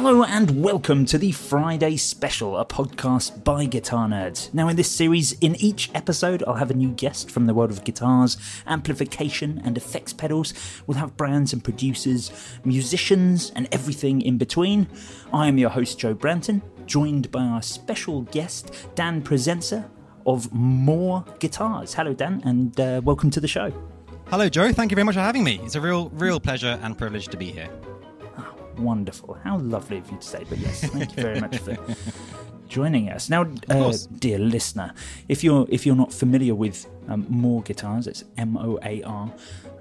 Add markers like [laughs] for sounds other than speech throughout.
Hello and welcome to the Friday Special, a podcast by Guitar Nerds. Now, in this series, in each episode, I'll have a new guest from the world of guitars, amplification, and effects pedals. We'll have brands and producers, musicians, and everything in between. I am your host, Joe Branton, joined by our special guest, Dan Presenza of Moar Guitars. Hello, Dan, and uh, welcome to the show. Hello, Joe. Thank you very much for having me. It's a real, real pleasure and privilege to be here. Wonderful. How lovely of you to say. But yes, thank you very much for [laughs] joining us. Now, uh, dear listener, if you're if you're not familiar with um, Moar Guitars, it's M O A R.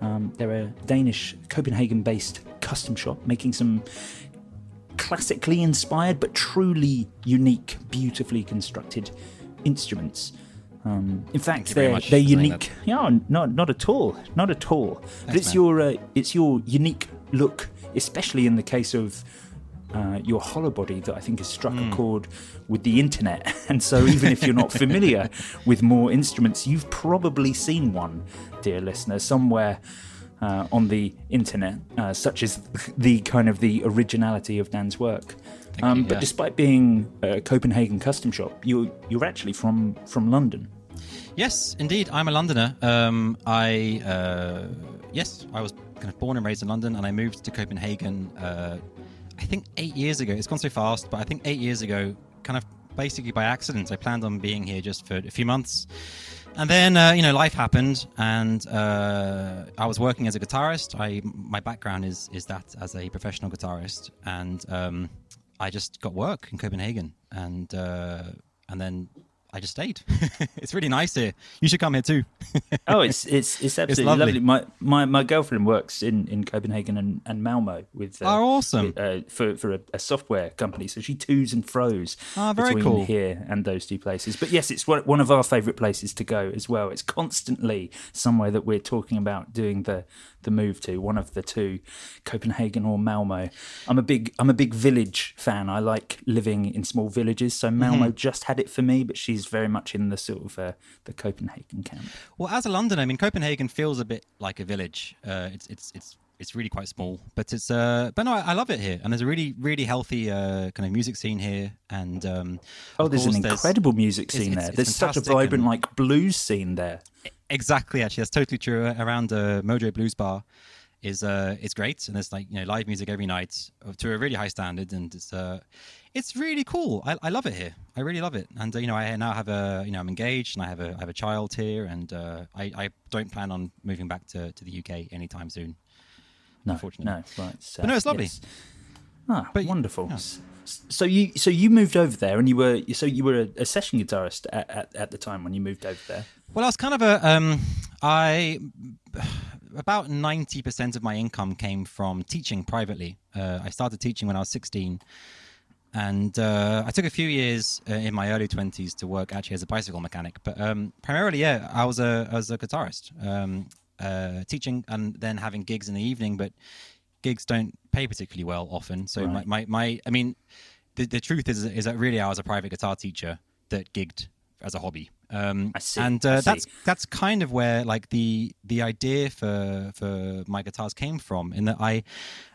Um, they're a Danish Copenhagen-based custom shop making some classically inspired but truly unique, beautifully constructed instruments. Um, in fact, they're, they're unique. Yeah, not not at all, not at all. but it's man. your uh, it's your unique look, especially in the case of uh, your hollow body, that I think has struck Hmm. a chord with the internet. [laughs] And so, even if you're not familiar [laughs] with Moar instruments, you've probably seen one, dear listener, somewhere. Uh, on the internet, uh, such as [laughs] the kind of the originality of Dan's work, um, you, but yeah. despite being a Copenhagen custom shop, you're you're actually from from London. Yes, indeed. I'm a Londoner. Um, I uh, yes, I was kind of born and raised in London, and I moved to Copenhagen. Uh, I think eight years ago. It's gone so fast, but I think eight years ago, kind of basically by accident. I planned on being here just for a few months, and then uh, you know life happened, and uh, I was working as a guitarist. I my background is is that as a professional guitarist, and um, I just got work in Copenhagen, and uh, and then I just stayed. [laughs] it's really nice here. You should come here too. [laughs] Oh, it's it's it's absolutely lovely. lovely. My, my my girlfriend works in, in Copenhagen and, and Malmo with uh, Oh, awesome. uh, for for a, a software company. So she toos and fro's Ah, very between cool. here and those two places. But yes, it's one one of our favourite places to go as well. It's constantly somewhere that we're talking about doing the the move to. One of the two, Copenhagen or Malmo. I'm a big I'm a big village fan. I like living in small villages. So Malmo Mm-hmm. just had it for me, but she's very much in the sort of uh, the Copenhagen camp. Well, as a Londoner, I mean, Copenhagen feels a bit like a village. Uh, it's it's it's it's really quite small, but it's uh, but no, I, I love it here, and there's a really really healthy uh, kind of music scene here, and um, Oh, there's an incredible music scene it's- there. it's There's such a vibrant, and- like blues scene there. Exactly, actually, that's totally true. Uh, Around uh, Mojo Blues Bar is uh, is great, and there's like you know live music every night uh, to a really high standard, and it's uh, it's really cool. I, I love it here. I really love it, and uh, you know I now have a you know I'm engaged, and I have a I have a child here, and uh, I I don't plan on moving back to, to the UK anytime soon. No, Unfortunately. no, right. So, But no, it's lovely. yes. Ah, But wonderful. yeah. So you, so you moved over there, and you were, so you were a, a session guitarist at, at, at the time when you moved over there. Well, I was kind of a um, I [sighs] about ninety percent of my income came from teaching privately. Uh, I started teaching when I was sixteen, and uh, I took a few years uh, in my early twenties to work actually as a bicycle mechanic. But um, primarily, yeah, I was a I was a guitarist, um, uh, teaching and then having gigs in the evening. But gigs don't pay particularly well often. So my, my, my I mean, the, the truth is is that really I was a private guitar teacher that gigged as a hobby. Um, see, And uh, that's that's kind of where like the the idea for for my guitars came from. In that I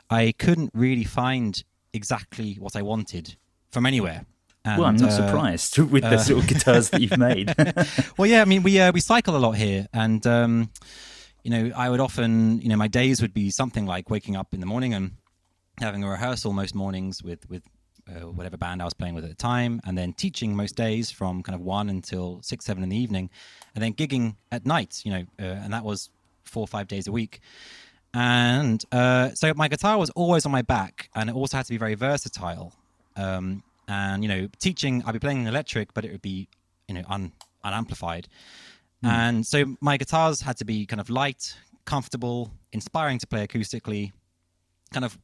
I couldn't really find exactly what I wanted from anywhere. And, well, I'm not uh, surprised [laughs] with the sort of guitars that you've made. [laughs] [laughs] well, yeah, I mean, we uh, we cycle a lot here, and um, you know, I would often, you know, my days would be something like waking up in the morning and having a rehearsal most mornings with with uh, whatever band I was playing with at the time, and then teaching most days from kind of one until six, seven in the evening, and then gigging at night, you know, uh, and that was four or five days a week. And uh, so my guitar was always on my back, and it also had to be very versatile. Um, and you know, teaching, I'd be playing electric, but it would be you know un, unamplified. Mm. And so my guitars had to be kind of light, comfortable, inspiring to play acoustically, kind of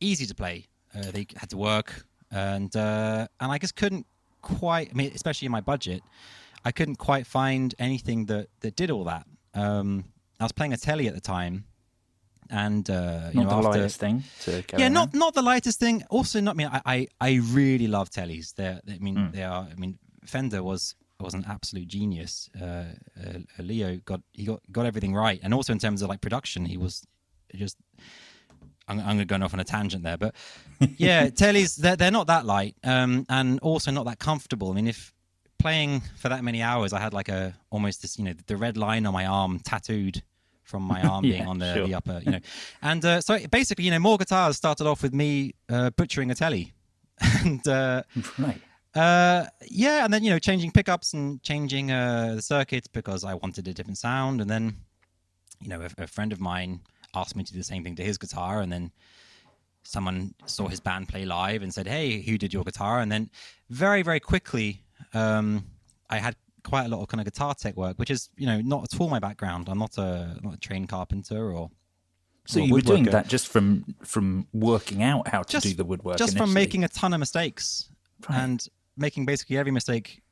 easy to play. Uh, they had to work, and uh, and I just couldn't quite. I mean, especially in my budget, I couldn't quite find anything that that did all that. Um, I was playing a telly at the time, and uh, you not know, the after, lightest thing yeah, around. not not the lightest thing. Also, not I mean, I I, I really love tellies. They're, they, I mean, Mm. they are. I mean, Fender was was an absolute genius. Uh, uh, Leo got he got got everything right, and also in terms of like production, he was just. I'm, I'm going to go off on a tangent there, but [laughs] yeah, tellies they're, they're not that light, um, and also not that comfortable. I mean, if playing for that many hours, I had like a almost this, you know, the red line on my arm tattooed from my [laughs] arm being on the, sure. the upper, you know, and uh, so basically, you know, Moar Guitars started off with me uh, butchering a telly, [laughs] and uh, Right. uh, yeah, and then you know, changing pickups and changing uh, the circuits because I wanted a different sound, and then you know, a, a friend of mine asked me to do the same thing to his guitar, and then someone saw his band play live and said, "Hey, who did your guitar?" And then very, very quickly, um, I had quite a lot of kind of guitar tech work, which is you know not at all my background. I'm not a not a trained carpenter or So or you were doing that just from from working out how to Just- do the woodwork. just from making a ton of mistakes Right. and making basically every mistake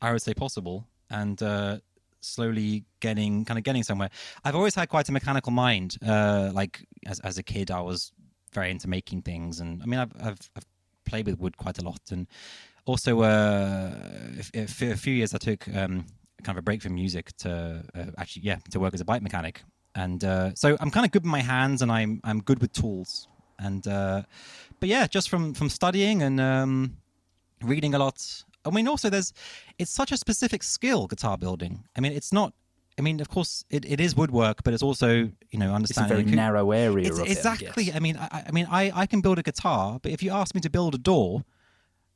I would say possible and uh, slowly getting kind of getting somewhere. I've always had quite a mechanical mind. Uh, like as as a kid, I was very into making things, and I mean, I've I've, I've played with wood quite a lot, and also uh, a few years I took um, kind of a break from music to uh, actually yeah to work as a bike mechanic, and uh, so I'm kind of good with my hands, and I'm I'm good with tools, and uh, but yeah, just from from studying and um, reading a lot. I mean, also there's it's such a specific skill, guitar building. I mean, it's not. I mean, of course, it, it is woodwork, but it's also you know understanding It's a very narrow area of it, I exactly. I mean, I, I mean, I, I can build a guitar, but if you asked me to build a door,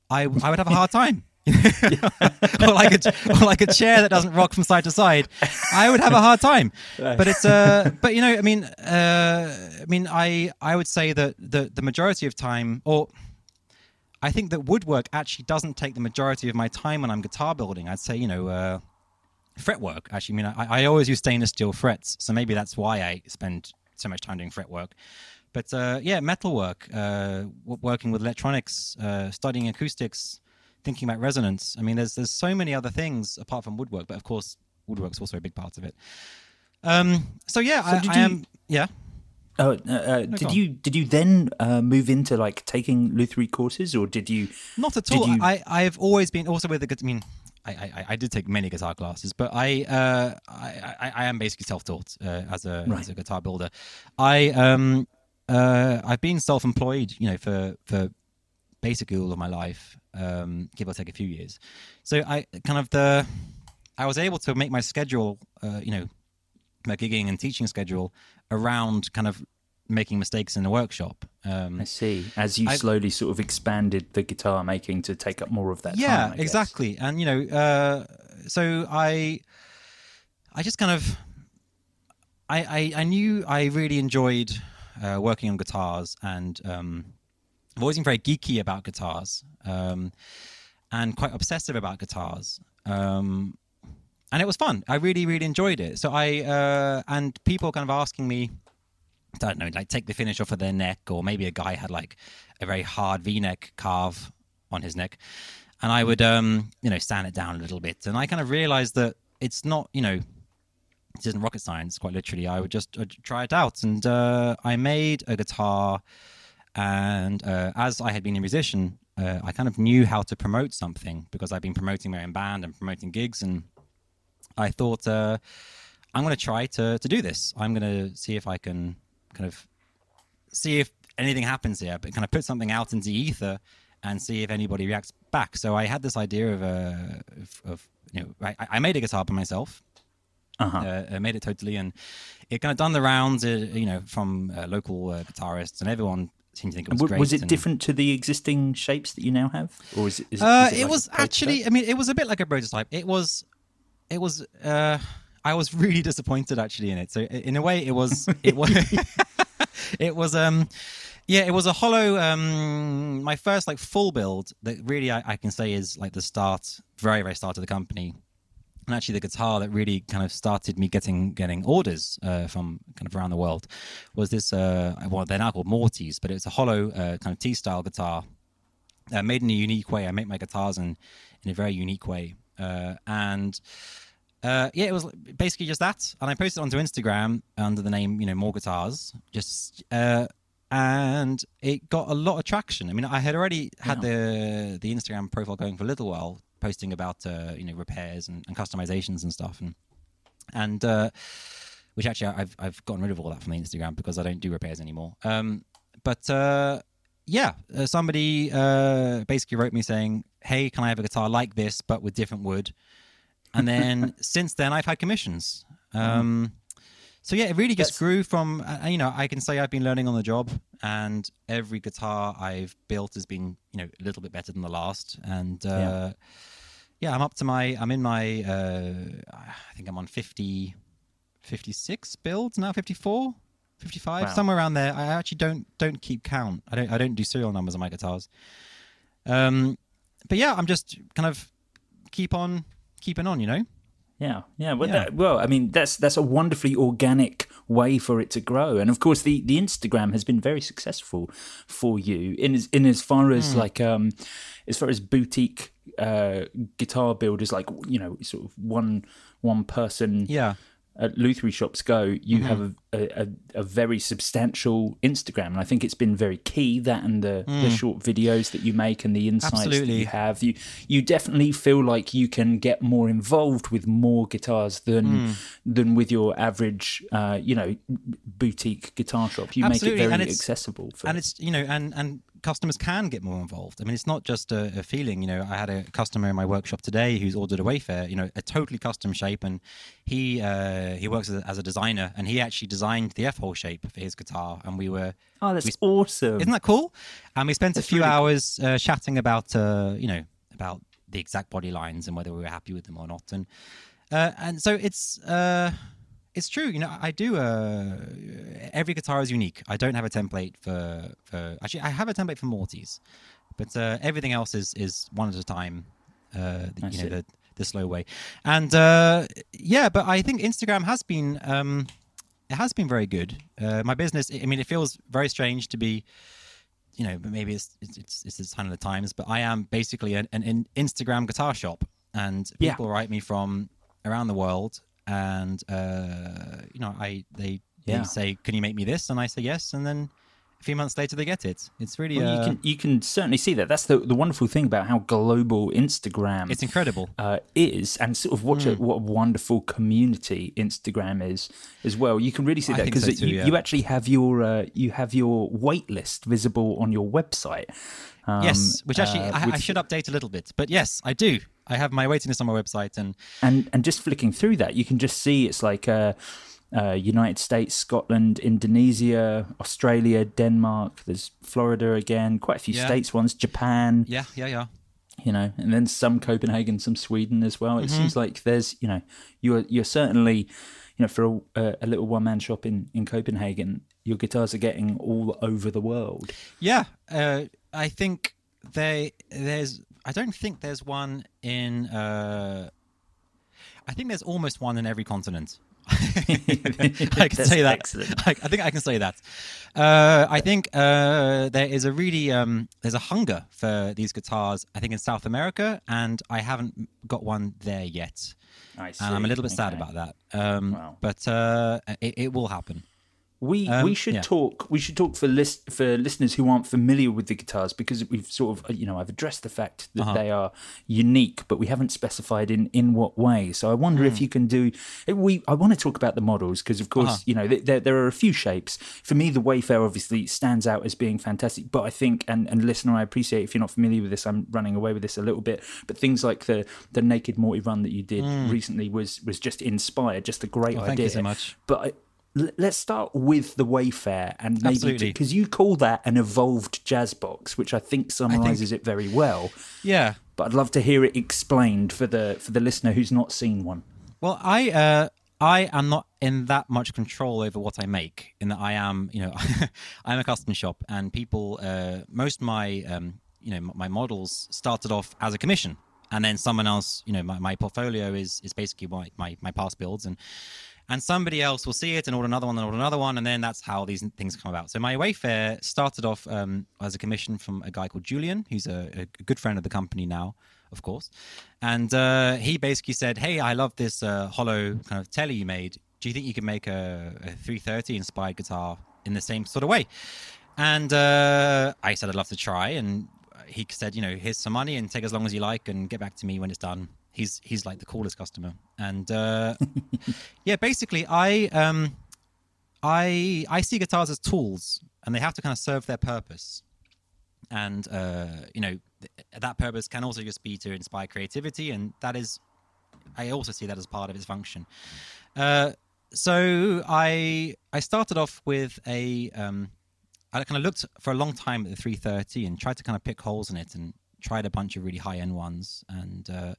I I would have a hard time. [laughs] or like a or like a chair that doesn't rock from side to side, I would have a hard time. But it's uh, but you know, I mean, uh, I mean, I I would say that the the majority of time, or I think that woodwork actually doesn't take the majority of my time when I'm guitar building. I'd say, you know, uh, fretwork. Actually, I mean, I, I always use stainless steel frets, so maybe that's why I spend so much time doing fretwork. But uh, yeah, metalwork, uh, working with electronics, uh, studying acoustics, thinking about resonance. I mean, there's there's so many other things apart from woodwork, but of course, woodwork's also a big part of it. Um, so yeah, So I, I you- am. Yeah. Oh, uh, uh, did you did you then uh, move into like taking Lutherie courses, or did you? Not at all. you- I I've always been also with the. I mean, I, I, I did take many guitar classes, but I uh, I, I, I am basically self-taught uh, as a Right. as a guitar builder. I um uh I've been self-employed, you know, for for basically all of my life, um, give or take a few years. So I kind of the I was able to make my schedule, uh, you know, my gigging and teaching schedule around kind of making mistakes in the workshop. Um, I see. As you I- slowly sort of expanded the guitar making to take up more of that yeah time. Exactly and you know uh so i i just kind of i i, I knew i really enjoyed uh, working on guitars and um i've always been very geeky about guitars um and quite obsessive about guitars um and it was fun. I really really enjoyed it. So i uh and people kind of asking me I don't know, like take the finish off of their neck, or maybe a guy had like a very hard V-neck carve on his neck, and I would, um, you know, sand it down a little bit, and I kind of realized that it's not, you know, it isn't rocket science. Quite literally, I would just try it out, and uh, I made a guitar, and uh, as I had been a musician, uh, I kind of knew how to promote something because I've been promoting my own band and promoting gigs, and I thought. Uh, I'm going to try to to do this. I'm going to see if I can kind of see if anything happens here, but kind of put something out into ether and see if anybody reacts back. So I had this idea of a of, of you know I, I made a guitar by myself. Uh-huh. Uh, I made it totally, and it kind of done the rounds. Uh, you know, from uh, local uh, guitarists, and everyone seemed to think it was W- great. was it and- different to the existing shapes that you now have, or is it? Is, Uh, is it like a was actually. I mean, it was a bit like a prototype. It was. It was. Uh, I was [laughs] really disappointed actually in it. So in a way, it was. It was. [laughs] [laughs] it was. Um. Yeah, it was a hollow. Um, my first like full build that really I, I can say is like the start, very very start of the company, and actually the guitar that really kind of started me getting getting orders uh, from kind of around the world was this. Uh, well, they're now called Mortys, but it's a hollow uh, kind of T style guitar uh, made in a unique way. I make my guitars in in a very unique way, uh, and uh, yeah, it was basically just that. And I posted it onto Instagram under the name, you know, Moar Guitars, just uh, and it got a lot of traction. I mean, I had already had the the Instagram profile going for a little while, posting about uh, you know repairs and, and customizations and stuff, and and uh, which actually I've I've gotten rid of all that from the Instagram because I don't do repairs anymore. Um, but uh, yeah, uh, somebody uh, basically wrote me saying, "Hey, can I have a guitar like this but with different wood?" And then [laughs] since then, I've had commissions. Um, so yeah, it really just That's- grew from uh, you know I can say I've been learning on the job, and every guitar I've built has been you know a little bit better than the last, and uh, Yeah. yeah. I'm up to my I'm in my uh, I think I'm on 50, 56 builds now, 54, 55, Wow. somewhere around there. I actually don't don't keep count. I don't I don't do serial numbers on my guitars. Um, but yeah, I'm just kind of keep on keeping on, you know. Yeah, yeah. Well, Yeah. That, well, I mean, that's that's a wonderfully organic way for it to grow, and of course, the, the Instagram has been very successful for you in as in as far as Hmm. like um, as far as boutique uh, guitar builders, like you know, sort of one one person Yeah. at Luthery shops go, you Mm-hmm. have a, a, a, a very substantial Instagram, and I think it's been very key that and the, the short videos that you make and the insights that Mm. You have. You you definitely feel like you can get more involved with Moar Guitars than Mm. than with your average, uh, you know, boutique guitar shop. You Absolutely, make it very it's- accessible. For, and it's you know and and customers can get more involved i mean it's not just a, a feeling you know i had a customer in my workshop today who's ordered a wafer you know a totally custom shape and he uh he works as a, as a designer and he actually designed the f-hole shape for his guitar and we were oh, that's we- awesome! isn't that cool? And we spent a few really hours uh, chatting about uh you know about the exact body lines and whether we were happy with them or not. And uh and so it's uh it's true. You know i do uh every guitar is unique. I don't have a template for for actually i have a template for mortys but uh everything else is is one at a time uh you know the the slow way. And uh yeah but i think instagram has been um it has been very good uh my business i mean it feels very strange to be you know, maybe it's it's it's, a sign of the times. But I am basically an, an, Instagram guitar shop, and Yeah. people write me from around the world, and uh, you know, I they Yeah. they say, "Can you make me this?" And I say yes, and then a few months later they get it. It's really Well, uh, you can you can certainly see that. That's the the wonderful thing about how global Instagram it's incredible. uh, is, and sort of what a, Hmm. what a wonderful community Instagram is as well. You can really see that because so you, yeah. you actually have your uh, you have your wait list visible on your website. Um, yes, which actually uh, I, I should update a little bit, but yes, I do. I have my waiting list on my website, and and and just flicking through that, you can just see it's like uh, uh, United States, Scotland, Indonesia, Australia, Denmark. There's Florida again, quite a few Yeah. states ones, Japan. yeah, yeah, yeah. you know, and then some Copenhagen, some Sweden as well. It Mm-hmm. seems like there's, you know, you're you're certainly, you know, for a, a little one man shop in in Copenhagen, your guitars are getting all over the world. Yeah, uh, I think they there's. I don't think there's one in. Uh, I think there's almost one in every continent. [laughs] I can say that. I, I think I can say that. Uh, I think uh, there is a really um, there's a hunger for these guitars. I think in South America, and I haven't got one there yet. I see. And I'm a little bit sad Okay. about that. Um, Wow. But uh, it, it will happen. We Um, we should yeah. talk. We should talk for list for listeners who aren't familiar with the guitars because we've sort of you know I've addressed the fact that Uh-huh. they are unique, but we haven't specified in in what way. So I wonder Hmm. if you can do. We I want to talk about the models because of course Uh-huh. you know there there are a few shapes. For me, the Wafer obviously stands out as being fantastic, but I think and and listener, I appreciate if you're not familiar with this, I'm running away with this a little bit. But things like the the Naked Morty run that you did recently was was just inspired, just a great Hmm. Well, idea. thank you so much. But let's start with the Wafer and maybe because you call that an evolved jazz box, which I think summarizes it very well. Yeah. But I'd love to hear it explained for the for the listener who's not seen one. Well, I uh, I am not in that much control over what I make. In that I am, you know, [laughs] I'm a custom shop, and people, uh, most of my, um, you know, my models started off as a commission, and then someone else, you know, my, my portfolio is is basically my, my my past builds, and and somebody else will see it and order another one and order another one, and then that's how these things come about. So my Wafer started off um, as a commission from a guy called Julian, who's a, a good friend of the company now, of course, and uh, he basically said, "Hey, I love this uh, hollow kind of telly you made. Do you think you could make a, a 330 inspired guitar in the same sort of way?" And uh, I said, "I'd love to try," and he said, "You know, here's some money and take as long as you like, and get back to me when it's done." He's he's like the coolest customer, and uh, [laughs] yeah, basically, I um, I I see guitars as tools, and they have to kind of serve their purpose. And uh, you know, th- that purpose can also just be to inspire creativity, and that is, I also see that as part of its function. Uh, so I I started off with a um, I kind of looked for a long time at the 330 and tried to kind of pick holes in it and tried a bunch of really high end ones and. Uh,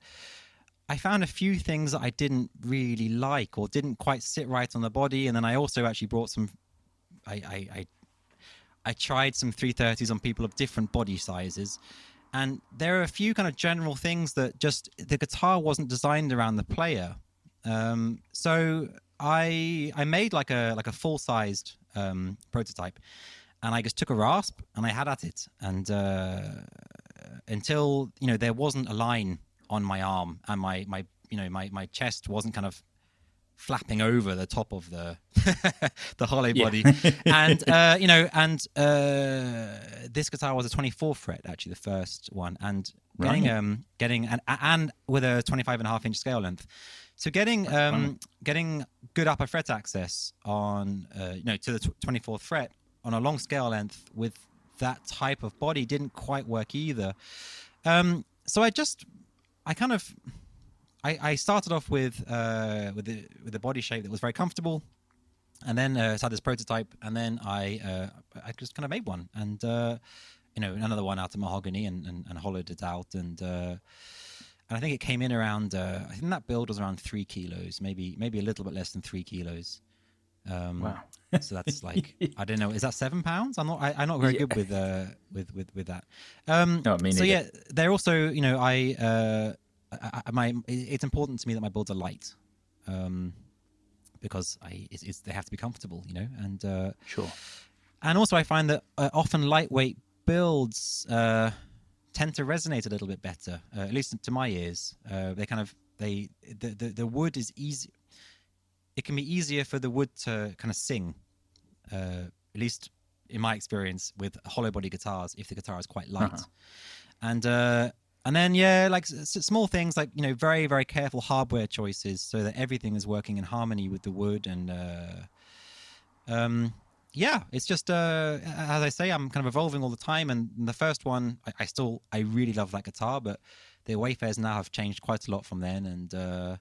I found a few things that I didn't really like or didn't quite sit right on the body, and then I also actually brought some. I I I, I tried some 330s on people of different body sizes, and there are a few kind of general things that just the guitar wasn't designed around the player. Um, so I I made like a like a full sized um, prototype, and I just took a rasp and I had at it, and uh, until you know there wasn't a line on my arm and my my you know my my chest wasn't kind of flapping over the top of the [laughs] the hollow body. And uh you know and uh this guitar was a 24 fret actually the first one. And getting um getting and and with a 25 and a half inch scale length. So getting um getting good upper fret access on uh you know to the tw- 24th fret on a long scale length with that type of body didn't quite work either. Um so i just I kind of I, I started off with uh, with the with the body shape that was very comfortable, and then uh, I had this prototype, and then I uh, I just kind of made one, and uh, you know another one out of mahogany, and, and, and hollowed it out, and uh, and I think it came in around uh, I think that build was around three kilos, maybe maybe a little bit less than three kilos. Um, Wow. so that's [laughs] like I don't know. Is that seven pounds? I'm not. I, I'm not very good with uh with with with that. Um, No, me so yeah, they're also you know I uh I, I, my it's important to me that my builds are light, um, because I it's, it's they have to be comfortable, you know, and uh, Sure. and also I find that uh, often lightweight builds uh, tend to resonate a little bit better, uh, at least to my ears. Uh, they kind of they the, the the wood is easy. It can be easier for the wood to kind of sing, uh, at least in my experience with hollow body guitars. If the guitar is quite light, and uh, and then yeah, like s- small things like you know very very careful hardware choices so that everything is working in harmony with the wood and. Uh, um yeah it's just uh as i say i'm kind of evolving all the time and the first one i, I still i really love that guitar but the wafers now have changed quite a lot from then and uh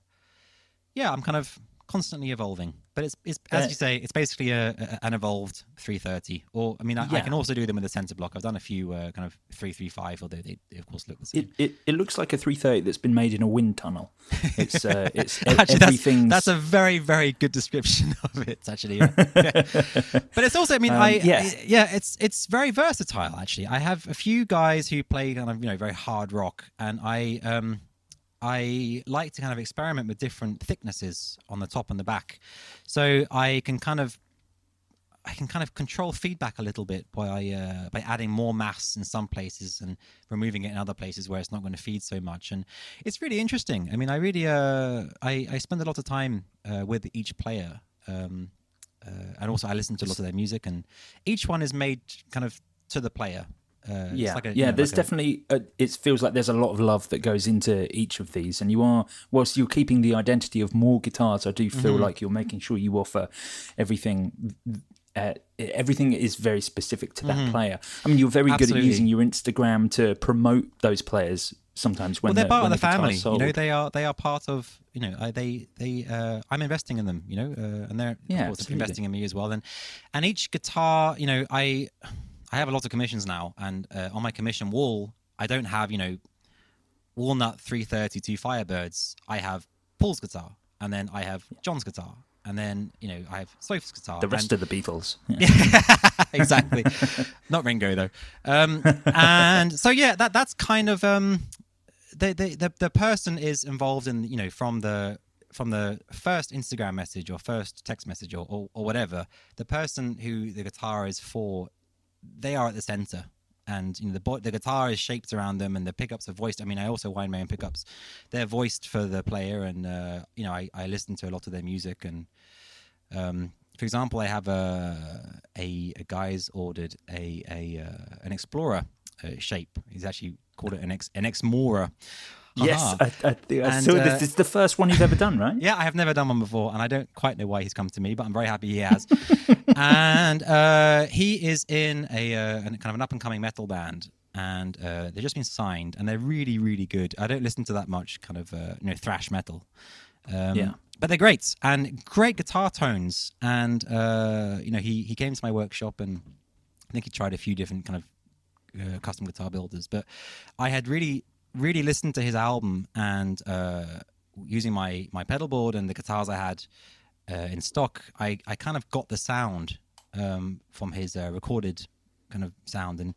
yeah i'm kind of constantly evolving but it's, it's as Uh, you say it's basically a, a an evolved 330 or i mean I, I can also do them with a center block i've done a few uh, kind of 335 although they, they of course look the same It, it it looks like a 330 that's been made in a wind tunnel. It's uh, [laughs] it's Actually, that's, everything's that's a very, very good description [laughs] of it. Actually, yeah. [laughs] but it's also, I mean, Um, I yeah. I- yeah, it's it's very versatile. Actually, I have a few guys who play kind of you know very hard rock, and I um I like to kind of experiment with different thicknesses on the top and the back, so I can kind of I can kind of control feedback a little bit by uh, by adding more mass in some places and removing it in other places where it's not going to feed so much. And it's really interesting. I mean, I really uh, I I spend a lot of time uh, with each player. Um, uh, and also I listen to a lot of their music, and each one is made kind of to the player. Uh, yeah, like a- you yeah. know, there's like definitely a, it feels like there's a lot of love that goes into each of these, and you are whilst you're keeping the identity of Moar Guitars. I do feel Mm-hmm. like you're making sure you offer everything. Uh, everything is very specific to that player. I mean, you're very good at Mm-hmm. Using your Instagram to promote those players. Sometimes when well, they're the, part of the guitar's family. You know, they are they are part of. You know, uh, they they. Uh, I'm investing in them. You know, uh, and they're Yeah, investing in me as well. And and each guitar, you know, I I have a lot of commissions now, and uh, on my commission wall, I don't have you know Walnut 332 Firebirds. I have Paul's guitar, and then I have John's guitar, and then you know I have Sophie's guitar. the rest and- of the Beatles. [laughs] Yeah. [laughs] exactly. [laughs] Not Ringo though. Um, and so yeah, that that's kind of um, the, the the the person is involved in you know from the from the first Instagram message or first text message or, or, or whatever. The person who the guitar is for, they are at the center. And you know the the guitar is shaped around them, and the pickups are voiced. I mean, I also wind my own pickups. They're voiced for the player, and uh, you know I, I listen to a lot of their music, and um, for example, I have a a, a guy's ordered a a uh, an Explorer uh, shape. He's actually called it an ex an Explorer. Yes, Haha. I, I, I And, saw uh, this. It's the first one you've ever done, right? Yeah, I have never done one before, and I don't quite know why he's come to me, but I'm very happy he has. [laughs] and uh, he is in a uh, kind of an up and coming metal band, and uh, they've just been signed, and they're really, really good. I don't listen to that much kind of uh, you know thrash metal. Um, Yeah. But they're great and great guitar tones. And uh, you know, he he came to my workshop, and I think he tried a few different kind of uh, custom guitar builders. But I had really, really listened to his album and uh, using my my pedal board and the guitars I had uh, in stock, I I kind of got the sound um, from his uh, recorded kind of sound, and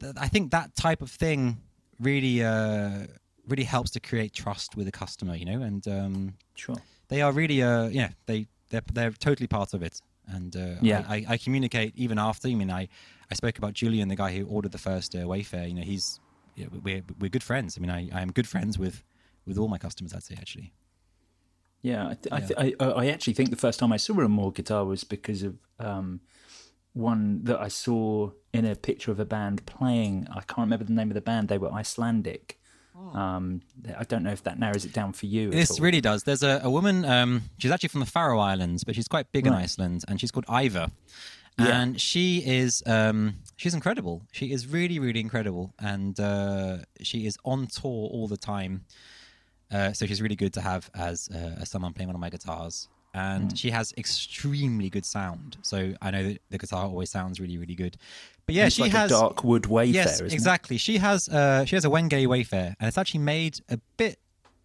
th- I think that type of thing really uh, really helps to create trust with the customer, you know, and um, Sure. they are really uh yeah they they're, they're totally part of it and uh, Yeah. I, I, I communicate even after i mean i i spoke about julian the guy who ordered the first uh, wafer you know he's yeah, we're we're good friends i mean i i am good friends with with all my customers i'd say actually Yeah, I, th- I, th- I, I actually think the first time I saw a Moar guitar was because of um, one that I saw in a picture of a band playing. I can't remember the name of the band. They were Icelandic. Um, I don't know if that narrows it down for you. this all. really does there's a, a woman um she's actually from the faroe islands but she's quite big in iceland and she's called Eivør Yeah. and she is um she's incredible she is really really incredible and uh she is on tour all the time Uh, so she's really good to have as uh, as someone playing one of my guitars, and she has extremely good sound. So I know that the guitar always sounds really really good. But yeah, It's she like has a dark wood Wafer, yes, isn't it? exactly. She has uh, she has a Wenge Wafer, and it's actually made a bit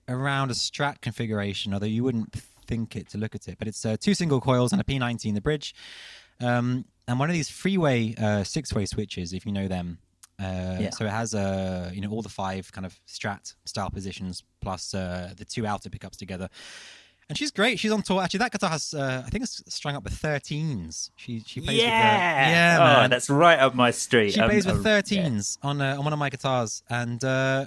around a Strat configuration, although you wouldn't think it to look at it. But it's uh, two single coils and a P90 in the bridge, um, and one of these freeway uh, six-way switches, if you know them. Uh, Yeah. So it has uh, you know all the five kind of Strat style positions plus uh, the two outer pickups together. And she's great. She's on tour. Actually, that guitar has, uh, I think, it's strung up with 13s. She she plays with the, yeah, oh, man. that's right up my street. She Um, plays with oh, yeah. 13s on uh, on one of my guitars, and uh,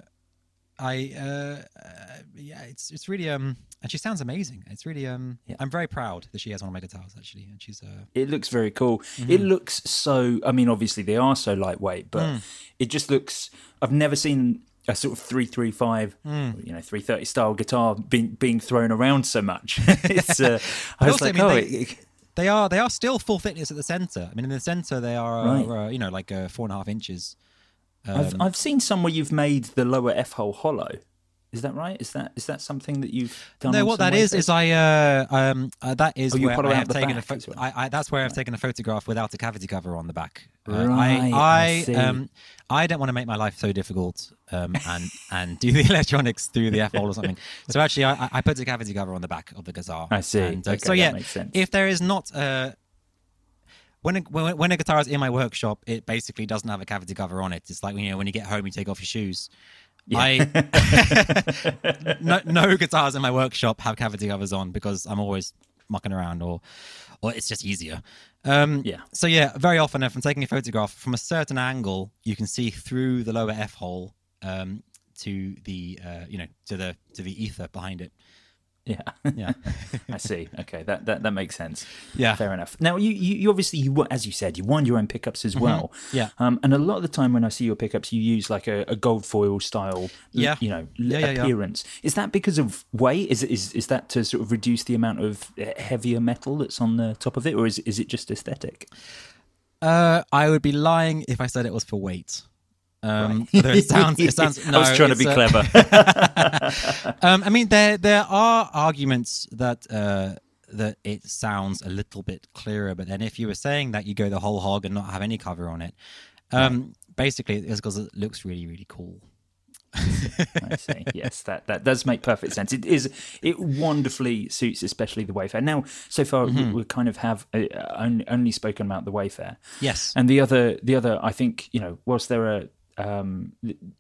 I uh, uh, yeah, it's it's really um, and she sounds amazing. It's really um, Yeah. I'm very proud that she has one of my guitars actually, and she's uh, It looks very cool. Mm-hmm. It looks so. I mean, obviously they are so lightweight, but Mm. it just looks. I've never seen a sort of three three five, Mm. you know, three thirty style guitar being being thrown around so much. [laughs] [laughs] it's. Uh, I was also, I mean, oh, they- it- it- they are they are still full thickness at the center. I mean, in the center they are Right. uh, you know like uh, four and a half inches. I've Um, I've seen some where you've made the lower f hole hollow. Is that right? Is that is that something that you've done? No, what that is is I uh, um uh, that is Oh, where I have taken a back pho- well. I, I that's where I've taken a photograph without a cavity cover on the back. Uh, Right, I I. I, um I don't want to make my life so difficult um and and do the [laughs] electronics through the F hole or something. [laughs] So actually, I, I- put a cavity cover on the back of the guitar. I see. And, uh, Okay, so yeah, if there is not a when a, when, when a guitar is in my workshop, it basically doesn't have a cavity cover on it. It's like you know when you get home, you take off your shoes. I [laughs] [laughs] no, no guitars in my workshop have cavity covers on because I'm always mucking around or or it's just easier. Um, Yeah. So yeah, very often if I'm taking a photograph from a certain angle, you can see through the lower f hole um, to the uh, you know to the to the ether behind it. Yeah. Yeah. [laughs] I see. Okay, that, that that makes sense. Yeah. fair enough. Now, you, you, you obviously, you, as you said, you wind your own pickups as well. Mm-hmm. Yeah. Um, and a lot of the time when I see your pickups, you use like a, a gold foil style, Yeah. you know, Yeah, yeah, yeah. appearance. Is that because of weight? Is, is is that to sort of reduce the amount of uh, heavier metal that's on the top of it, or is is it just aesthetic? Uh, I would be lying if I said it was for weight. Um, although it sounds, it sounds. [laughs] I was trying to be uh, clever. [laughs] [laughs] Um, I mean, there there are arguments that uh, that it sounds a little bit clearer, but then if you were saying that you go the whole hog and not have any cover on it, um, basically it's because it looks really really cool. I see. Yes, that, that does make perfect sense. It is. It wonderfully suits, especially the Wafer. Now, so far Mm-hmm. we, we kind of have uh, only, only spoken about the Wafer. Yes. and the other, the other, I think you know, whilst there are, um,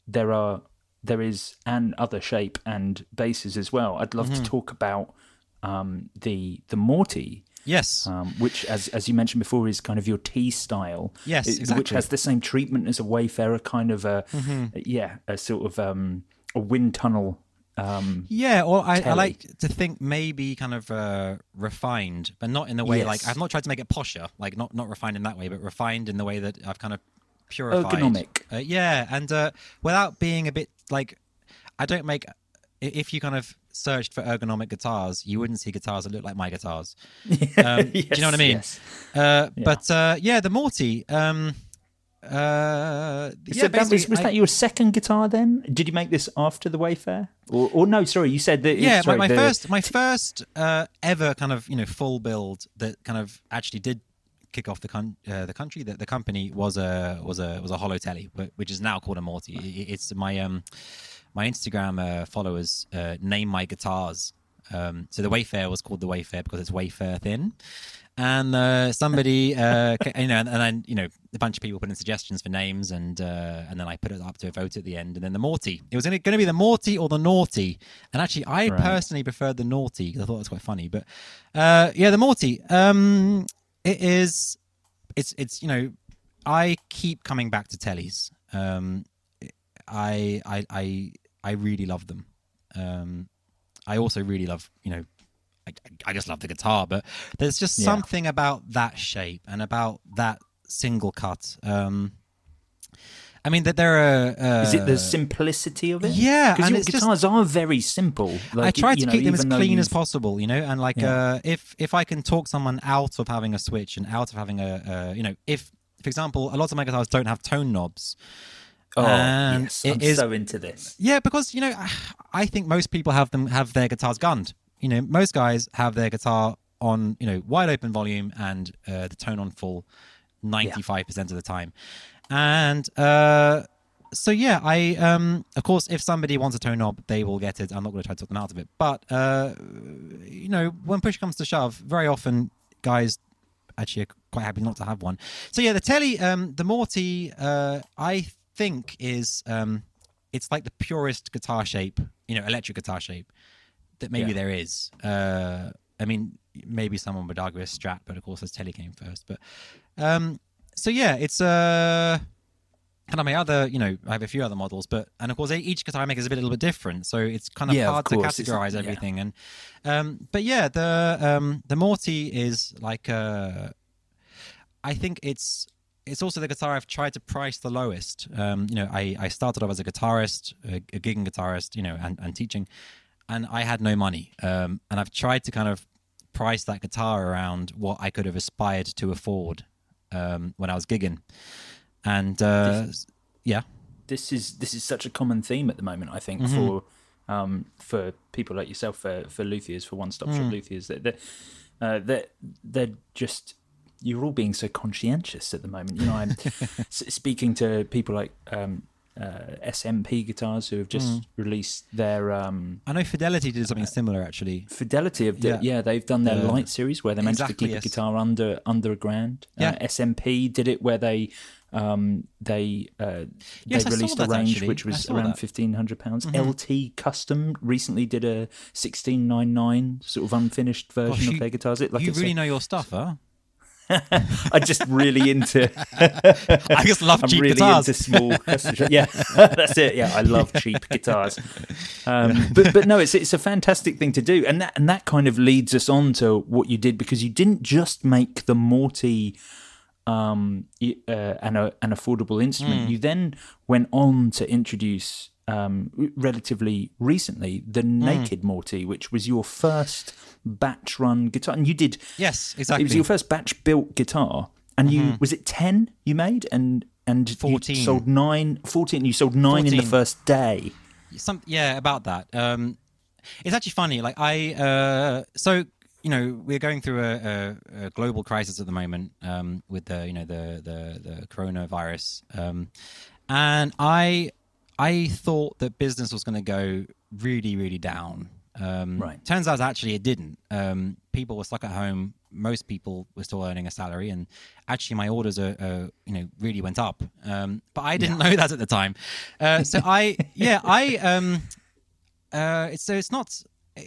there are, there is an other shape and bases as well. I'd love Mm-hmm. to talk about um, the the Morty. Yes. Um, which, as as you mentioned before, is kind of your T style. Yes, Which exactly. Mm-hmm. has the same treatment as a Wayfarer, kind of a yeah, a sort of um, a wind tunnel. Um, Yeah, or I, I like to think maybe kind of uh, refined, but not in the way like I've not tried to make it posher, like not not refined in that way, but refined in the way that I've kind of purified. Ergonomic. Uh, yeah, and uh, without being a bit like I don't make. If you kind of searched for ergonomic guitars, you wouldn't see guitars that look like my guitars. [laughs] Um, do you know what I mean? Yes, Uh, But uh, yeah, the Morty. Um, uh, So yeah, that was, was I- that your second guitar then? Did you make this after the Wafer? Or, or no, sorry, you said that. yeah, sorry, my, my the- first my first uh, ever kind of you know full build that kind of actually did kick off the con- uh, the country that the company was a was a was a hollow telly which is now called a Morty. It's my um my Instagram uh, followers uh, name my guitars. Um, so the Wafer was called the Wafer because it's wafer thin. And uh, somebody, uh, [laughs] you know, and, and then you know, a bunch of people put in suggestions for names, and uh, and then I put it up to a vote at the end, and then the Morty. It was going to be the Morty or the Naughty, and actually, I personally preferred the Naughty because I thought it was quite funny. But uh, yeah, the Morty. Um, it is. It's it's you know, I keep coming back to tellies. Um, I I I I really love them. Um, I also really love you know I, I just love the guitar, but there's just Yeah. something about that shape and about that single cut. Um, I mean that there are. Uh, Is it the simplicity of it? yeah, because your just- guitars are very simple. I try to know, keep them as clean as you've- possible, you know, and like Yeah. uh, if if I can talk someone out of having a switch and out of having a, uh, you know, if for example, a lot of my guitars don't have tone knobs. Oh, and yes, it I'm is- so into this. Yeah, because you know, I think most people have them have their guitars gunned. You know, most guys have their guitar on you know wide open volume and uh, the tone on full, ninety five percent of the time, and uh, so yeah, I um of course if somebody wants a tone knob, they will get it. I'm not going to try to talk them out of it, but uh, you know, when push comes to shove, very often guys actually are quite happy not to have one. So yeah, the telly, um, the Morty, uh, I think is um, it's like the purest guitar shape, you know, electric guitar shape that maybe Yeah. there is. Uh, I mean, maybe someone would argue a Strat, but of course, this telly came first. But um, so yeah, it's uh, and I mean other, you know, I have a few other models, but and of course each guitar I make is a bit a little bit different, so it's kind of Yeah, hard course. to categorize yeah. everything. And um, but yeah, the um, the Morty is like uh, I think it's it's also the guitar I've tried to price the lowest. Um, you know, I, I started off as a guitarist, a, a gigging guitarist, you know, and, and teaching, and I had no money. Um, and I've tried to kind of price that guitar around what I could have aspired to afford um, when I was gigging. And uh, yeah, This is this is such a common theme at the moment. I Mm-hmm. think for um, for people like yourself, for for luthiers, for one stop Mm. shop luthiers, that that uh, that they're just you're all being so conscientious at the moment. You know, I'm [laughs] s- speaking to people like um, uh, SMP guitars who have just Mm. released their um, I know Fidelity did something similar actually. Fidelity of the, Yeah. yeah. they've done their The- light series where they managed Exactly, to keep yes. a guitar under under a grand. Yeah. Uh, SMP did it where they um they uh Yes, they released a range actually. which was around that. Mm-hmm. fifteen hundred pounds. LT Custom recently did a sixteen nine nine sort of unfinished version Gosh, of you- their guitars. It like you really know your stuff, huh? [laughs] I'm just really into. [laughs] I just love. I'm cheap really guitars. into small. [laughs] Yeah, that's it. Yeah, I love cheap guitars. Um, but but no, it's it's a fantastic thing to do, and that and that kind of leads us on to what you did because you didn't just make the Morty um, uh, an, a, an affordable instrument. Hmm. You then went on to introduce um, relatively recently the Hmm. Naked Morty, which was your first batch run guitar, and you did Yes, exactly. It was. Mm-hmm. your first batch built guitar, and you was it ten you made, and and you 14. sold nine, 14, You sold nine in the first day. some yeah about that um it's actually funny like i uh so you know we're going through a, a, a global crisis at the moment um with the you know the the, the coronavirus um and i i thought that business was going to go really really down um Right. turns out actually it didn't. Um people were stuck at home. Most people were still earning a salary and actually my orders are, are you know really went up. Um but i didn't know [laughs] that at the time. Uh so [laughs] i yeah i um uh it's so it's not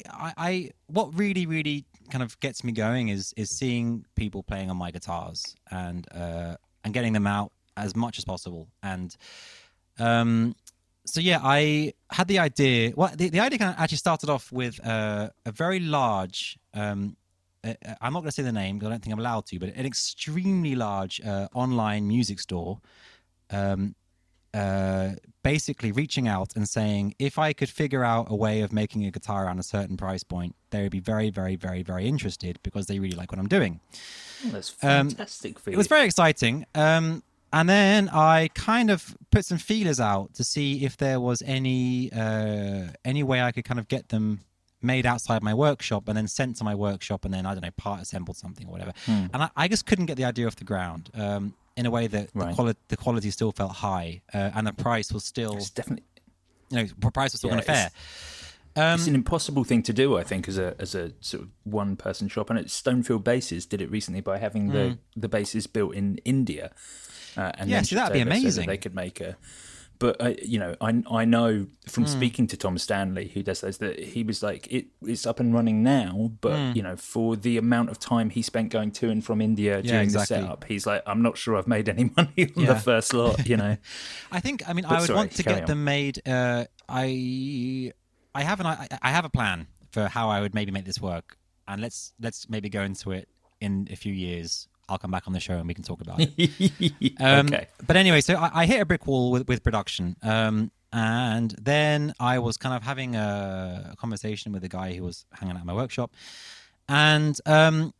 I, I what really really kind of gets me going is is seeing people playing on my guitars and uh and getting them out as much as possible. And um so yeah i had the idea well the, the idea kind of actually started off with uh, a very large um uh, i'm not going to say the name because i don't think i'm allowed to but an extremely large uh, online music store um uh, basically reaching out and saying if I could figure out a way of making a guitar around a certain price point, they would be very, very, very, very interested because they really like what I'm doing. that's Um, fantastic for It was very exciting. Um, and then I kind of put some feelers out to see if there was any uh, any way I could kind of get them made outside my workshop and then sent to my workshop and then I don't know part assembled something or whatever. Hmm. And I, I just couldn't get the idea off the ground. Um, in a way that Right. the, quali- the quality still felt high uh, and the price was still It's definitely you know, the price was still Yeah, kind of fair. it's- it's an impossible thing to do, I think, as a as a sort of one person shop. And it's Stonefield Basses did it recently by having the the basses built in India. Uh, and. Yeah, see, that'd be over so that amazing. they could make a. But uh, you know, I I know from Hmm. speaking to Tom Stanley, who does those, that he was like, it it's up and running now, but Hmm. you know, for the amount of time he spent going to and from India during exactly. the setup, he's like, I'm not sure I've made any [laughs] money on Yeah. the first lot. You know, [laughs] I think. I mean, But I would sorry, want to get on. them made. Uh, I I have an I, I have a plan for how I would maybe make this work, and let's let's maybe go into it in a few years. I'll come back on the show and we can talk about it. [laughs] Um, okay. But anyway, so I, I hit a brick wall with, with production. Um, and then I was kind of having a, a conversation with a guy who was hanging out in my workshop. And um,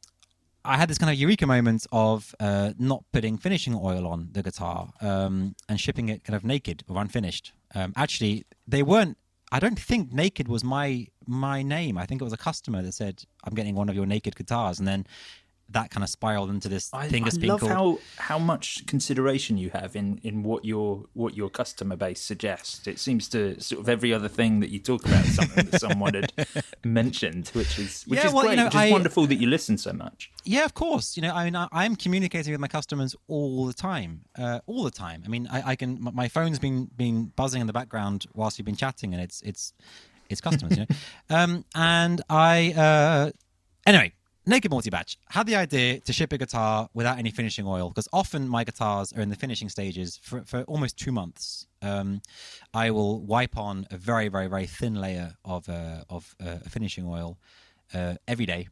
I had this kind of eureka moment of uh, not putting finishing oil on the guitar um, and shipping it kind of naked or unfinished. Um, actually, they weren't. I don't think naked was my my name. I think it was a customer that said, "I'm getting one of your naked guitars," and then that kind of spiraled into this I, thing I that's love called. how how much consideration you have in in what your what your customer base suggests. It seems to sort of every other thing that you talk about is something that someone had [laughs] mentioned, which is which Yeah, is well, you great. know, which is I- wonderful that you listen so much. Yeah, of course. You know, I mean, I, I'm communicating with my customers all the time, uh, all the time. I mean, I, I can. My phone's been been buzzing in the background whilst you've been chatting, and it's it's it's customers. you know, [laughs] um, and I uh, anyway. Naked Multi Batch. Had the idea to ship a guitar without any finishing oil because often my guitars are in the finishing stages for, for almost two months. Um, I will wipe on a very, very, very thin layer of uh, of uh, finishing oil uh, every day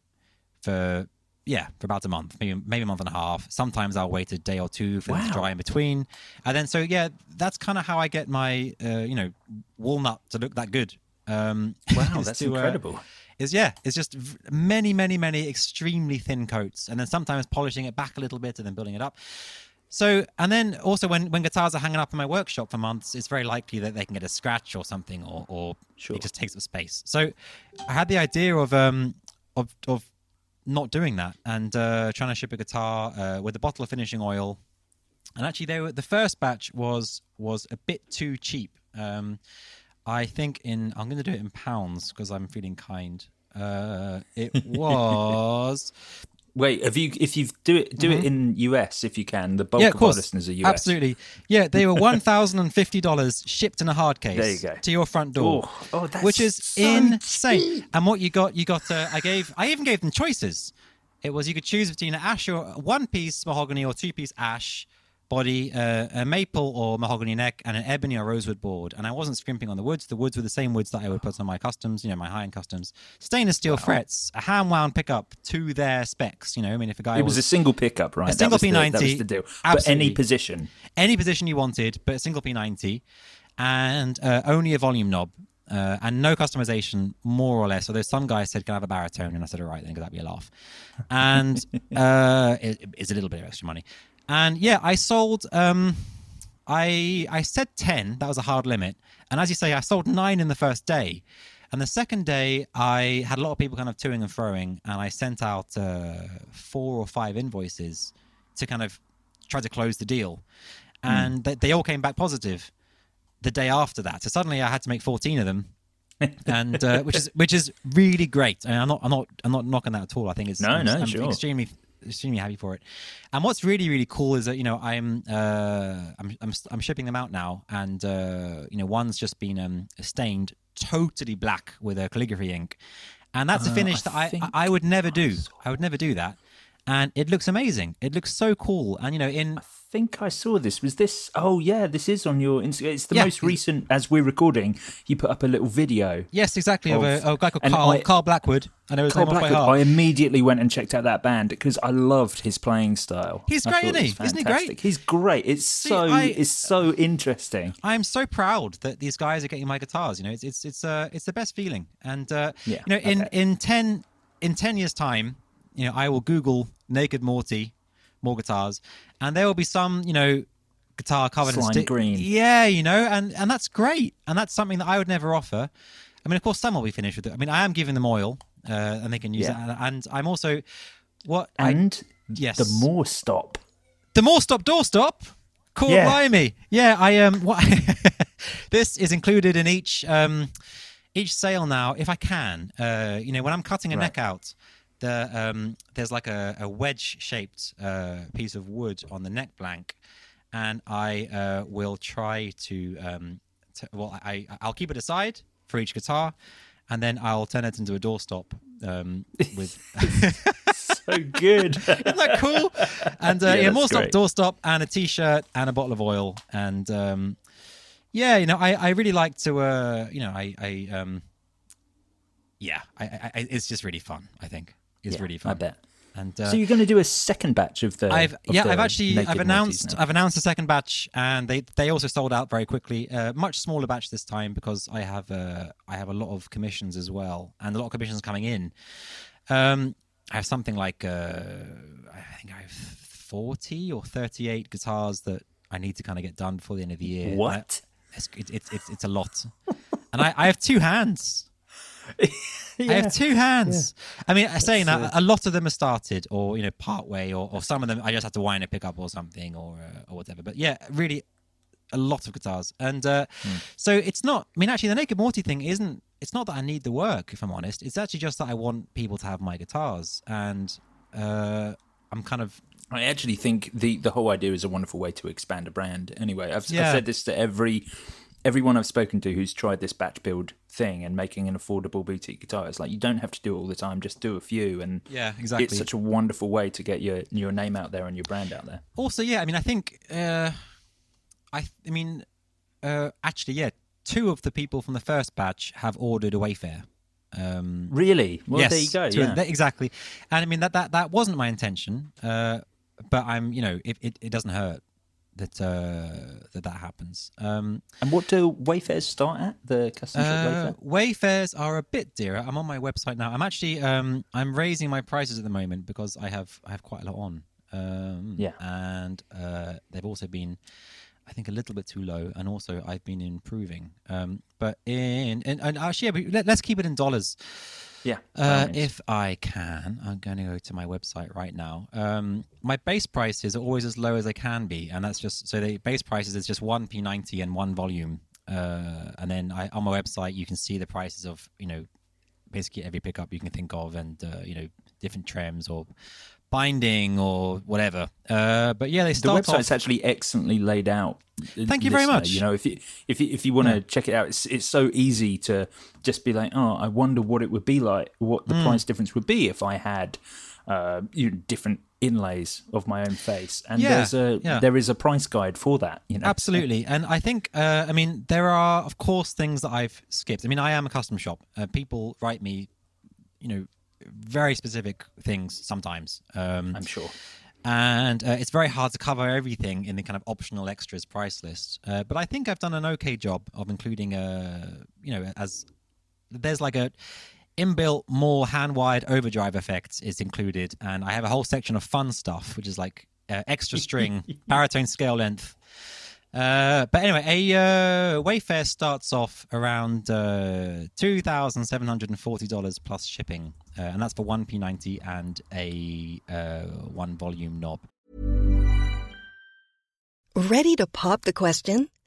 for yeah for about a month maybe maybe a month and a half. Sometimes i'll wait a day or two for it to dry in between. And then so yeah that's kind of how i get my uh, you know walnut to look that good. Um [laughs] Wow, that's to, uh, incredible. Is yeah it's just many many many extremely thin coats and then sometimes polishing it back a little bit and then building it up. So and then also when when guitars are hanging up in my workshop for months it's very likely that they can get a scratch or something or or Sure. it just takes up space. So i had the idea of um of of not doing that and uh trying to ship a guitar uh, with a bottle of finishing oil. And actually they were the first batch was was a bit too cheap. Um i think in i'm going to do it in pounds because i'm feeling kind uh it [laughs] was Wait, have you if you do it do it in US if you can. The bulk Mm-hmm. yeah, of of our listeners are US. Absolutely. Yeah, they were one thousand and fifty dollars shipped in a hard case. There you go. To your front door. Oh, oh, that's which is so insane. And what you got, you got. Uh, I gave. I even gave them choices. It was you could choose between an ash or one piece mahogany or two piece ash body, uh, a maple or mahogany neck, and an ebony or rosewood board. And I wasn't scrimping on the woods. The woods were the same woods that I would put on my customs, you know, my high end customs. Stainless steel frets, a hand wound pickup to their specs. You know, I mean, if a guy It was a single pickup, right? A single was the- P90. that was the deal. But any position. any position you wanted, but a single P90, and uh, only a volume knob. Uh, and no customization, more or less. Although some guys said, "Can I have a baritone?" and I said, "All right, then, because that'd be a laugh." And [laughs] uh, it, it's a little bit of extra money. And yeah, I sold. Um, I I said ten. That was a hard limit. And as you say, I sold nine in the first day. And the second day, I had a lot of people kind of toing and froing, and I sent out uh, four or five invoices to kind of try to close the deal, and they, they all came back positive the day after that. So suddenly, I had to make fourteen of them, [laughs] and uh, which is which is really great. And I'm not I'm not I'm not knocking that at all. I think it's No, I'm, no, I'm sure. extremely extremely happy for it. And what's really really cool is that you know I'm uh, I'm, I'm I'm shipping them out now, and uh, you know one's just been um, stained totally black with a calligraphy ink, and that's a Uh, finish I that I I would never do. I I would never do that. And it looks amazing. It looks so cool. And you know, in think I saw this. Was this? Oh yeah, this is on your Instagram. It's the Yeah. most recent. As we're recording, you put up a little video. yes, exactly, of, Of- a, a guy called Carl I- Carl Blackwood. I know his Carl name off by Blackwood. heart. I immediately went and checked out that band because I loved his playing style. He's great, isn't he? Isn't he great? He's great. It's so I- it's so interesting. I'm so proud that these guys are getting my guitars. You know, it's it's it's uh it's the best feeling. And uh, Yeah, you know, in okay. in ten in ten years time, you know, I will Google Naked Morty Moar Guitars, and there will be some you know guitar covered in Slime stick. green. Yeah, you know, and and that's great, and that's something that I would never offer. I mean, of course, some will be finished with it. I mean, I am giving them oil, uh, and they can use Yeah. it, and, I'm also what I And yes the more stop. the more stop door stop. Cool, Yeah. me. Yeah, I um. [laughs] What, [laughs] this is included in each um, each sale now. If I can, uh, you know, when I'm cutting a Right. neck out, the um, there's like a, a wedge shaped uh, piece of wood on the neck blank, and I uh, will try to um, to, well, I I'll keep it aside for each guitar, and then I'll turn it into a doorstop um, [laughs] with. So good. [laughs] Isn't that cool? And uh, Yeah, yeah, more stop, doorstop, and a t-shirt and a bottle of oil, and um, yeah, you know, I, I really like to, uh, you know, I, I um, yeah, I, I, it's just really fun. I think it's Yeah, really fun. I bet. And uh, so you're going to do a second batch of the. I've of yeah, the I've actually I've announced? I've announced a second batch, and they they also sold out very quickly. Uh, much smaller batch this time because I have uh, I have a lot of commissions as well, and a lot of commissions coming in. Um, I have something like uh, I think I have forty or thirty eight guitars that I need to kind of get done before the end of the year. What? I- it's, it's it's it's it's a lot, and I I have two hands. [laughs] I have two hands. I mean, I'm saying that, a lot of them are started, or you know, part way, or, or some of them I just have to wind a pickup or something, or uh, or whatever. But yeah, really, a lot of guitars, and uh, so it's not. I mean, actually, the Naked Morty thing isn't. It's not that I need the work, if I'm honest. It's actually just that I want people to have my guitars, and uh, I'm kind of I actually think the the whole idea is a wonderful way to expand a brand. Anyway, I've, I've said this to every everyone I've spoken to who's tried this batch build thing and making an affordable boutique guitar. It's like you don't have to do it all the time; just do a few, and Yeah, exactly. It's such a wonderful way to get your your name out there and your brand out there. also yeah. I mean, I think uh, I I mean, uh, actually, yeah. Two of the people from the first batch have ordered a Wafer. Um, Really? Well, yes, there you go. Yeah. exactly. And I mean that that that wasn't my intention, uh, but I'm you know it, it, it doesn't hurt that uh, that that happens. Um, and what do Wafers start at? The custom uh, Wafer. Wafers are a bit dearer. I'm on my website now. I'm actually um, I'm raising my prices at the moment because I have I have quite a lot on. Um, Yeah. and uh, they've also been. I think a little bit too low, and also I've been improving. Um, but in and, and actually, yeah, but let, let's keep it in dollars. Yeah. Uh, if I can, I'm going to go to my website right now. Um, my base prices are always as low as they can be, and that's just so the base prices is just one P90 and one volume. Uh, and then I, on my website, you can see the prices of you know basically every pickup you can think of, and uh, you know different trims or binding or whatever. Uh, but yeah, they the website's off. actually excellently laid out. Thank you very much. You know, if you if you, if you want to check it out, it's it's so easy to just be like, oh, I wonder what it would be like, what the price difference would be if I had, uh, you know, different inlays of my own face, and Yeah, there's a yeah. there is a price guide for that. You know, Absolutely, and I think uh, I mean there are of course things that I've skipped. I mean I am a custom shop. Uh, people write me, you know, very specific things sometimes. Um, I'm sure. and uh, it's very hard to cover everything in the kind of optional extras price list. Uh, but I think I've done an okay job of including a, you know, as there's like a inbuilt more hand wide overdrive effects is included, and I have a whole section of fun stuff, which is like uh, extra string, [laughs] baritone scale length. Uh, but anyway, a uh, Wafer starts off around uh, two thousand seven hundred and forty dollars plus shipping, uh, and that's for one P90 and a uh, one volume knob. Ready to pop the question?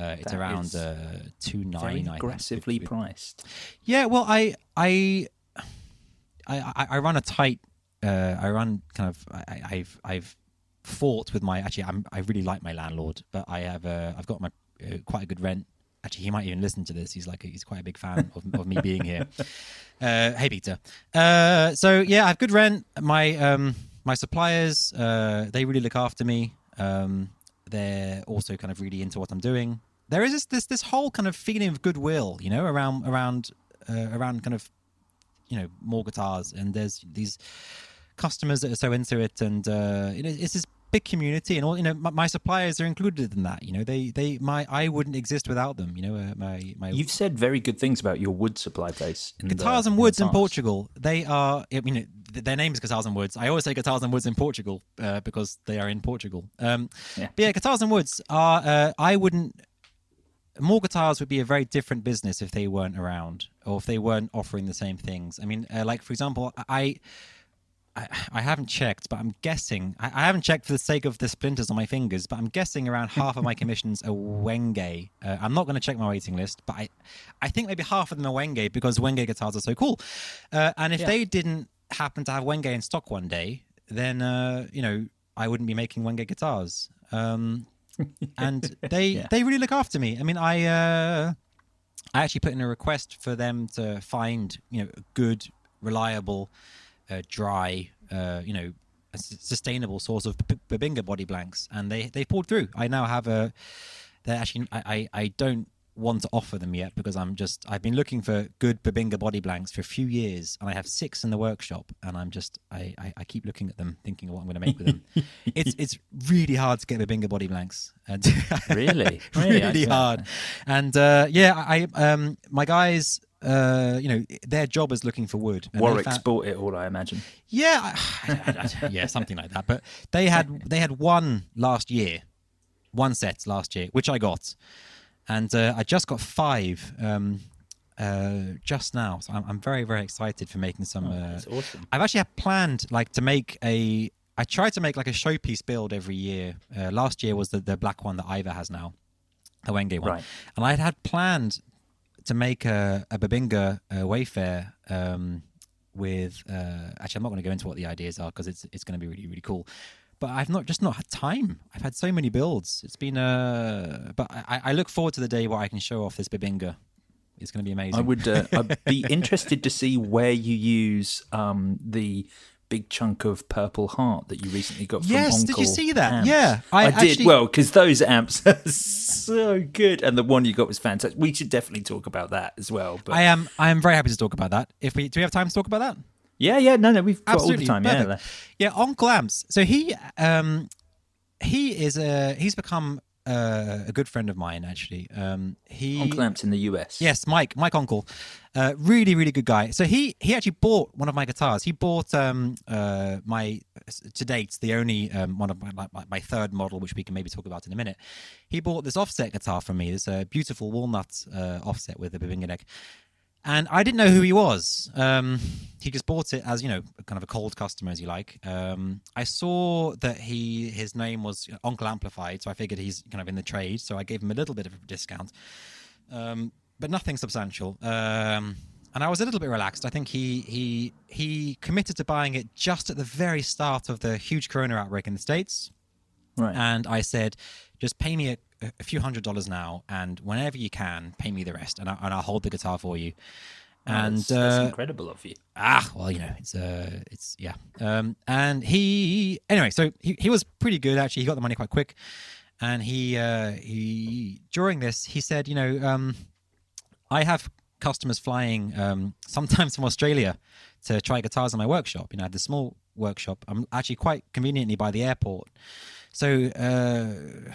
Uh, it's That around uh, two nine. Think, aggressively with- with- priced. Yeah, well, I I I, I, I run a tight. Uh, I run kind of. I, I've I've fought with my. Actually, I'm, I really like my landlord, but I have. Uh, I've got my uh, quite a good rent. Actually, he might even listen to this. He's like he's quite a big fan of, of me being here. [laughs] Uh, hey, Peter. Uh, so yeah, I have good rent. My um my suppliers. Uh, they really look after me. Um, they're also kind of really into what I'm doing. There is this this, this whole kind of feeling of goodwill, you know, around around uh, around kind of you know Moar Guitars, and there's these customers that are so into it, and uh, you know, it's this big community, and all you know, my, my suppliers are included in that. You know, they they my I wouldn't exist without them. You know, uh, my my You've said very good things about your wood supply. In Guitars the, and Woods in past. Portugal. They are. I mean, th- their name is Guitars and Woods. I always say Guitars and Woods in Portugal uh, because they are in Portugal. Um, Yeah. But yeah, Guitars and Woods are. Uh, I wouldn't. Moar Guitars would be a very different business if they weren't around, or if they weren't offering the same things. I mean, uh, like for example, I. I, I haven't checked, but I'm guessing. I, I haven't checked for the sake of the splinters on my fingers, but I'm guessing around [laughs] half of my commissions are Wenge. Uh, I'm not going to check my waiting list, but I, I think maybe half of them are Wenge because Wenge guitars are so cool. Uh, and if Yeah. they didn't happen to have Wenge in stock one day, then uh, you know I wouldn't be making Wenge guitars. Um, [laughs] and they Yeah. they really look after me. I mean, I uh, I actually put in a request for them to find you know good, reliable, uh, dry, uh, you know, sustainable source of Bubinga body blanks, and they they pulled through. I now have a. They're actually I, I I don't want to offer them yet because I'm just I've been looking for good Bubinga body blanks for a few years, and I have six in the workshop, and I'm just I I, I keep looking at them, thinking what I'm going to make with them. [laughs] it's it's really hard to get Bubinga body blanks. And [laughs] Really? Really? [laughs] Really hard. And uh, yeah, I um my guys. Uh, you know, their job is looking for wood. and Warwick's found- bought it all, I imagine. yeah, I- I- I- yeah, something like that. But they had they had one last year, one set last year, which I got, and uh, I just got five um, uh, just now. So I'm, I'm very very excited for making some. uh, That's awesome. I've actually had planned like to make a. I try to make like a showpiece build every year. Uh, last year was the the black one that Eivør has now, the Wenge one, Right. and I had had planned to make a, a Bubinga uh, Wafer um, with. Uh, actually, I'm not going to go into what the ideas are because it's it's going to be really really cool. But I've not just not had time. I've had so many builds. It's been uh, but I, I look forward to the day where I can show off this Bubinga. It's going to be amazing. I would uh, [laughs] I'd be interested to see where you use um, the big chunk of purple heart that you recently got from Yes, did you see that? Amps. Yeah, I, I did. Well, because those amps [laughs] are so good, and the one you got was fantastic. We should definitely talk about that as well. But I am I am very happy to talk about that. If we do we have time to talk about that? Yeah, yeah, no, no, we've got Absolutely, all the time. perfect. Yeah, yeah. Uncle Amps. So he um he is a he's become uh, a good friend of mine actually. Um, he Uncle Amps in the US. Yes, Mike, Mike Uncle, uh, really, really good guy. So he he actually bought one of my guitars. He bought um uh my to date the only um one of my my, my third model, which we can maybe talk about in a minute. He bought this offset guitar from me. This uh, beautiful walnut uh, offset with a Bubinga neck. And I didn't know who he was. Um, he just bought it as you know, kind of a cold customer, as you like. Um, I saw that he his name was Uncle Amplified, so I figured he's kind of in the trade. So I gave him a little bit of a discount um, but nothing substantial. Um, and I was a little bit relaxed. I think he he he committed to buying it just at the very start of the huge corona outbreak in the states. right. And I said, just pay me a, a few hundred dollars now, and whenever you can, pay me the rest, and, I, and I'll hold the guitar for you. And that's, that's uh, incredible of you. ah well you know it's uh it's yeah. Um and he anyway so he, he was pretty good actually. He got the money quite quick. And he uh he during this he said you know um i have customers flying um sometimes from australia to try guitars in my workshop. You know i have this small workshop. I'm actually quite conveniently by the airport so uh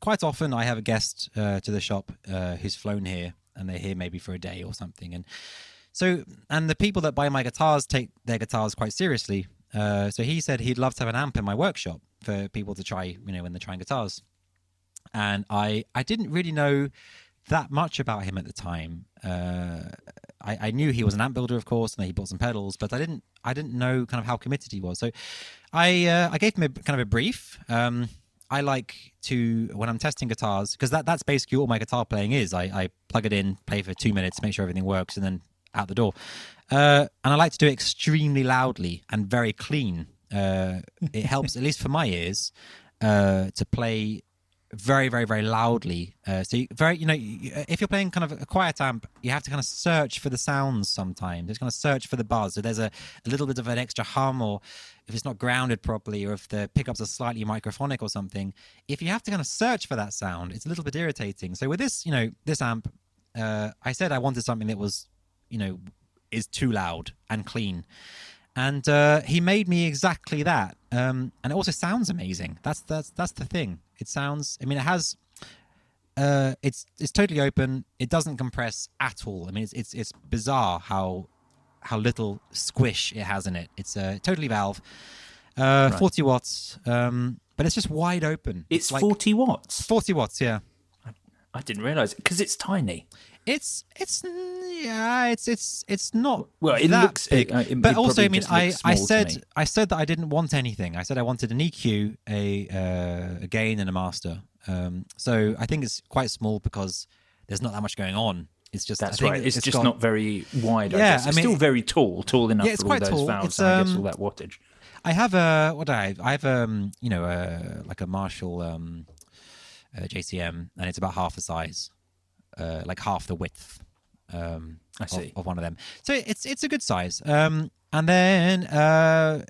quite often i have a guest uh, to the shop uh, who's flown here and they're here maybe for a day or something and so, and the people that buy my guitars take their guitars quite seriously. Uh, so he said he'd love to have an amp in my workshop for people to try, you know, when they're trying guitars. And I, I didn't really know that much about him at the time. Uh, I, I knew he was an amp builder, of course, and he bought some pedals, but I didn't, I didn't know kind of how committed he was. So, I, uh, I gave him a kind of a brief. Um, I like to when I'm testing guitars because that that's basically all my guitar playing is. I, I plug it in, play for two minutes, make sure everything works, and then out the door. Uh, and I like to do it extremely loudly and very clean. Uh, it helps, at least for my ears, uh, to play very, very, very loudly. Uh, so you, very, you know, if you're playing kind of a quiet amp, you have to kind of search for the sounds sometimes. It's kind of search for the buzz. So there's a, a little bit of an extra hum, or if it's not grounded properly, or if the pickups are slightly microphonic or something. If you have to kind of search for that sound, it's a little bit irritating. So with this, you know, this amp, uh, I said I wanted something that was, you know, is too loud and clean. And uh, he made me exactly that, um, and it also sounds amazing. That's that's that's the thing. It sounds. I mean, it has. Uh, it's it's totally open. It doesn't compress at all. I mean, it's it's it's bizarre how how little squish it has in it. It's uh, totally valve, uh, forty watts, um, but it's just wide open. It's like 40 watts. forty watts. Yeah, I didn't realize it because it's tiny. It's it's yeah, it's it's it's not. Well, it looks- big, it- uh, it- but it also, I mean, I I said. I said that I didn't want anything. I said I wanted an EQ, a uh, a gain, and a master. Um, so I think it's quite small because there's not that much going on. It's just I That's think right. It's, just got- not very wide. I Yeah, guess. I It's mean- still very tall, tall enough Yeah, it's for all those tall. valves It's, and I guess um, all that wattage. I have a what do I have? I have um you know a, like a Marshall um uh, JCM and it's about half the size, uh like half the width. Um, I of- see. of, one of them. So it's it's a good size. Um, and then uh,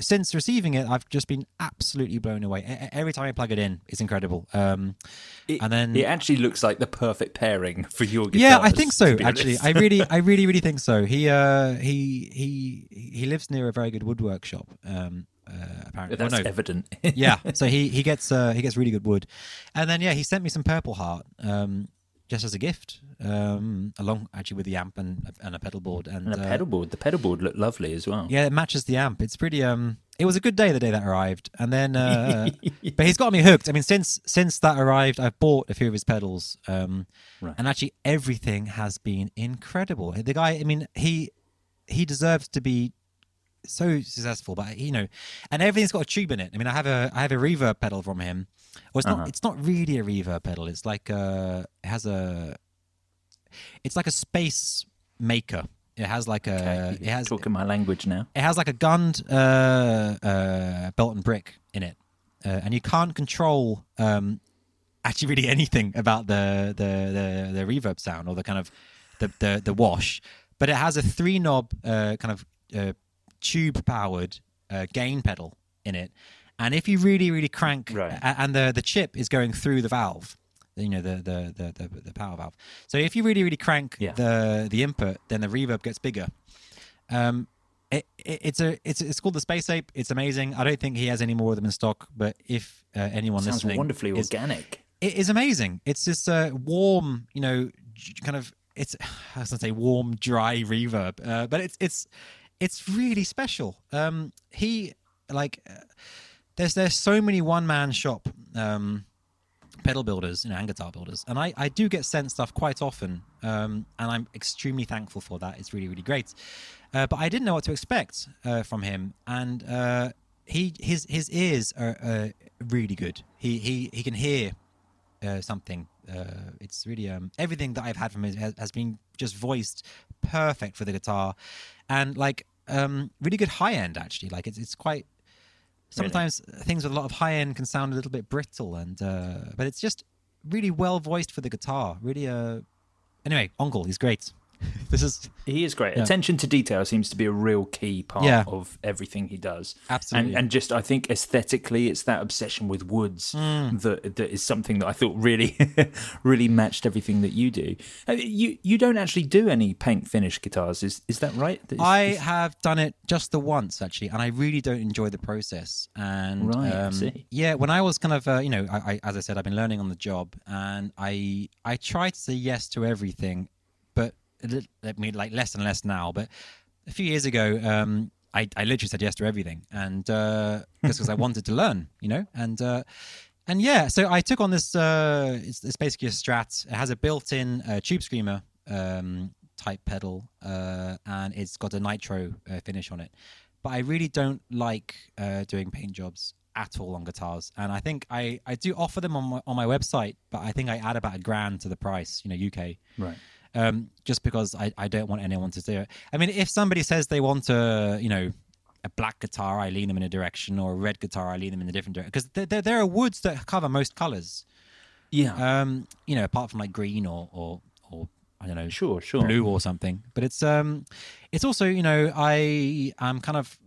since receiving it, I've just been absolutely blown away. E- Every time I plug it in, it's incredible. Um, It, and then it actually looks like the perfect pairing for your guitars. yeah, I think so. Actually. I really, [laughs] I really, really think so. He, uh, he, he, he lives near a very good wood workshop. Um, uh, apparently, That's Well, no, evident. yeah. [laughs] So he he gets uh, he gets really good wood, and then yeah, he sent me some purple heart um, just as a gift, um, along actually with the amp and and a pedal board and, and a uh, pedal board. The pedal board looked lovely as well. Yeah, it matches the amp. It's pretty. Um, it was a good day the day that arrived, and then, uh, [laughs] but he's got me hooked. I mean, since since that arrived, I've bought a few of his pedals, um, Right. and actually everything has been incredible. The guy, I mean, he he deserves to be so successful, but you know, and everything's got a tube in it. I mean, I have a I have a reverb pedal from him. Well, it's not it's not really a reverb pedal. It's like uh it has a it's like a space maker It has like a Okay, it has talking my language now. it has like a gunned uh, uh, Belton brick in it, uh, and you can't control um, actually really [laughs] anything about the, the the the reverb sound or the kind of the the, the wash. But it has a three knob uh, kind of uh, tube powered uh, gain pedal in it, and if you really really crank, Right. and the the chip is going through the valve. You know the the, the the the power valve. So if you really really crank Yeah. the the input, then the reverb gets bigger. Um, it, it, it's a it's it's called the Space Ape. It's amazing. I don't think he has any more of them in stock. But if uh, anyone Sounds listening, wonderfully is, organic. it is amazing. It's this uh, warm, you know, kind of it's [sighs] I was gonna say warm, dry reverb, uh, but it's it's it's really special. Um, he like uh, there's there's so many one man shop um, pedal builders, you know, and guitar builders, and I I do get sent stuff quite often, um, and I'm extremely thankful for that. It's really really great. Uh, but I didn't know what to expect uh, from him, and uh, he his his ears are really good. He he he can hear uh, something. Uh, it's really um, everything that I've had from him has, has been just voiced perfect for the guitar, and like um, really good high end actually. Like it's it's quite. Sometimes things with a lot of high end can sound a little bit brittle, and uh, but it's just really well voiced for the guitar. Really, uh, anyway, Uncle, he's great. [laughs] this is He is great. Yeah. Attention to detail seems to be a real key part Yeah. of everything he does. Absolutely. And, and just, I think aesthetically, it's that obsession with woods Hmm. that that is something that I thought really, [laughs] really matched everything that you do. Uh, You you don't actually do any paint finish guitars, is is that right? Is- I is- have done it just the once actually, and I really don't enjoy the process. And Right, um, see. yeah, when I was kind of, uh, you know, I, I, as I said, I've been learning on the job, and I I try to say yes to everything, but a lit- I mean, like less and less now. But a few years ago, um, I I literally said yes to everything, and uh, just because I [laughs] wanted to learn, you know, and. Uh, and yeah, so I took on this. Uh, it's, it's basically a Strat. It has a built-in uh, tube screamer um, type pedal, uh, and it's got a nitro uh, finish on it. But I really don't like uh, doing paint jobs at all on guitars, and I think I, I do offer them on my, on my website, but I think I add about a grand to the price, you know, UK right. Um, just because I, I don't want anyone to do it. I mean, if somebody says they want a, you know, a black guitar, I lean them in a direction, or a red guitar, I lean them in a different direction. Because there, there, there are woods that cover most colors. Yeah. Um, you know, apart from like green or, or, or I don't know, Sure, sure. blue or something. But it's um, it's also you know I am kind of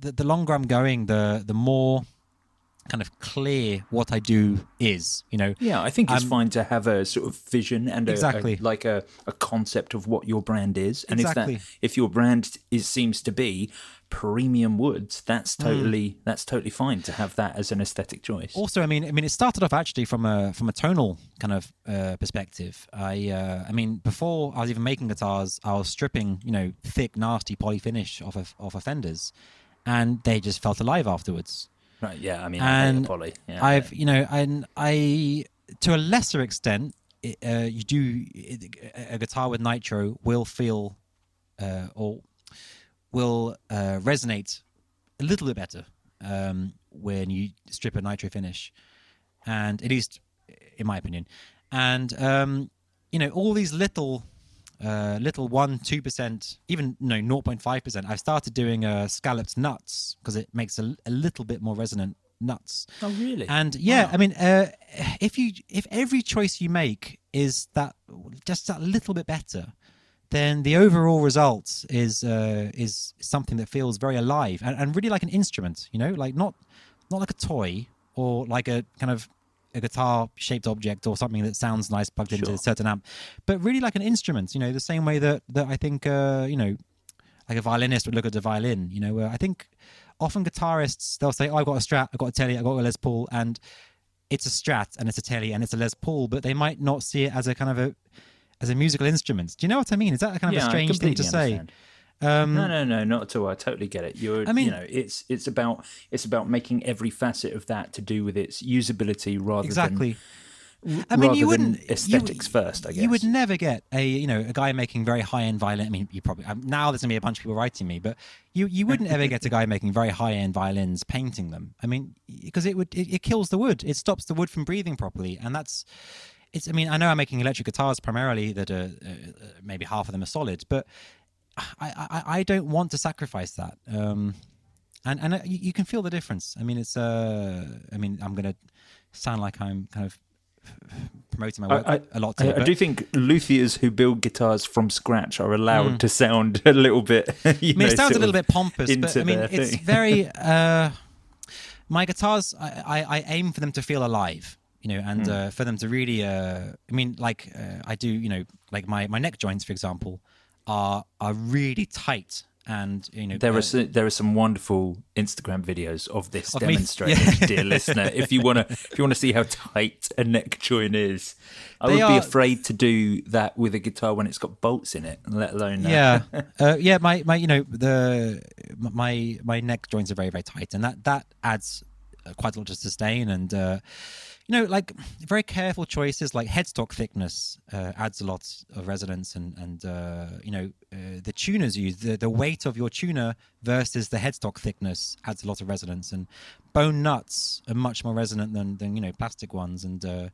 the, the longer I'm going, the the more kind of clear what I do is. You know, Yeah, I think it's Um, fine to have a sort of vision and a, Exactly. a, like a, a concept of what your brand is, and Exactly. if that if your brand is seems to be premium woods, that's Hmm. totally that's totally fine to have that as an aesthetic choice. also i mean i mean it started off actually from a from a tonal kind of uh, perspective i uh, i mean before i was even making guitars i was stripping you know thick nasty poly finish off of off of fenders and they just felt alive afterwards Right? Yeah, I mean, and poly. Yeah, i've you know and i to a lesser extent it, uh, you do a guitar with nitro will feel uh, or will uh, resonate a little bit better um, when you strip a nitro finish, and at least in my opinion. And um, you know, all these little, uh, little one, two percent, even no, zero point five percent. I've started doing uh, scalloped nuts because it makes a, a little bit more resonant nuts. Oh, really? And yeah, I mean, uh, if you if every choice you make is that just that little bit better, then the overall result is uh, is something that feels very alive and, and really like an instrument. You know, like not not like a toy or like a kind of a guitar shaped object or something that sounds nice plugged into a certain amp, but really like an instrument. You know, the same way that that I think uh, you know like a violinist would look at a violin. You know, uh, I think often guitarists they'll say, oh, "I've got a Strat, I've got a Telly, I've got a Les Paul," and it's a Strat and it's a Telly and it's a Les Paul, but they might not see it as a kind of a as a musical instrument. Do you know what I mean? Is that a kind of yeah, a strange thing to completely say? Um, no, no, no, not at all. I totally get it. You're, I mean- you know, it's it's about it's about making every facet of that to do with its usability rather exactly. than I mean, you wouldn't aesthetics you, first. I guess you would never get a you know a guy making very high end violin. I mean, you probably um, now there's gonna be a bunch of people writing me, but you you wouldn't ever get a guy making very high end violins painting them. I mean, because it would it, it kills the wood. It stops the wood from breathing properly, and that's it's. I mean, I know I'm making electric guitars primarily that are uh, uh, maybe half of them are solid, but I, I I don't want to sacrifice that. Um, and and uh, you, you can feel the difference. I mean, it's uh, I mean, I'm gonna sound like I'm kind of promoting my work I, a lot. I, Here, I do think luthiers who build guitars from scratch are allowed to sound [laughs] a little bit. [laughs] You I mean, know, it sounds a little bit pompous, but I mean, it's thing. very. [laughs] Uh, my guitars, I, I, I aim for them to feel alive, you know, and uh, for them to really. Uh, I mean, like uh, I do, you know, like my, my neck joints, for example, are are really tight, and you know, There uh, are so, there are some wonderful Instagram videos of this Of demonstrated, [laughs] yeah. dear listener. If you want to, if you want to see how tight a neck joint is, I They would be afraid to do that with a guitar when it's got bolts in it, let alone uh, yeah [laughs] uh, yeah my my you know the my my neck joints are very very tight and that that adds uh, quite a lot to sustain and uh you know like very careful choices like headstock thickness uh, adds a lot of resonance and and uh you know uh, the tuners use the, the weight of your tuner versus the headstock thickness adds a lot of resonance and bone nuts are much more resonant than than you know plastic ones and uh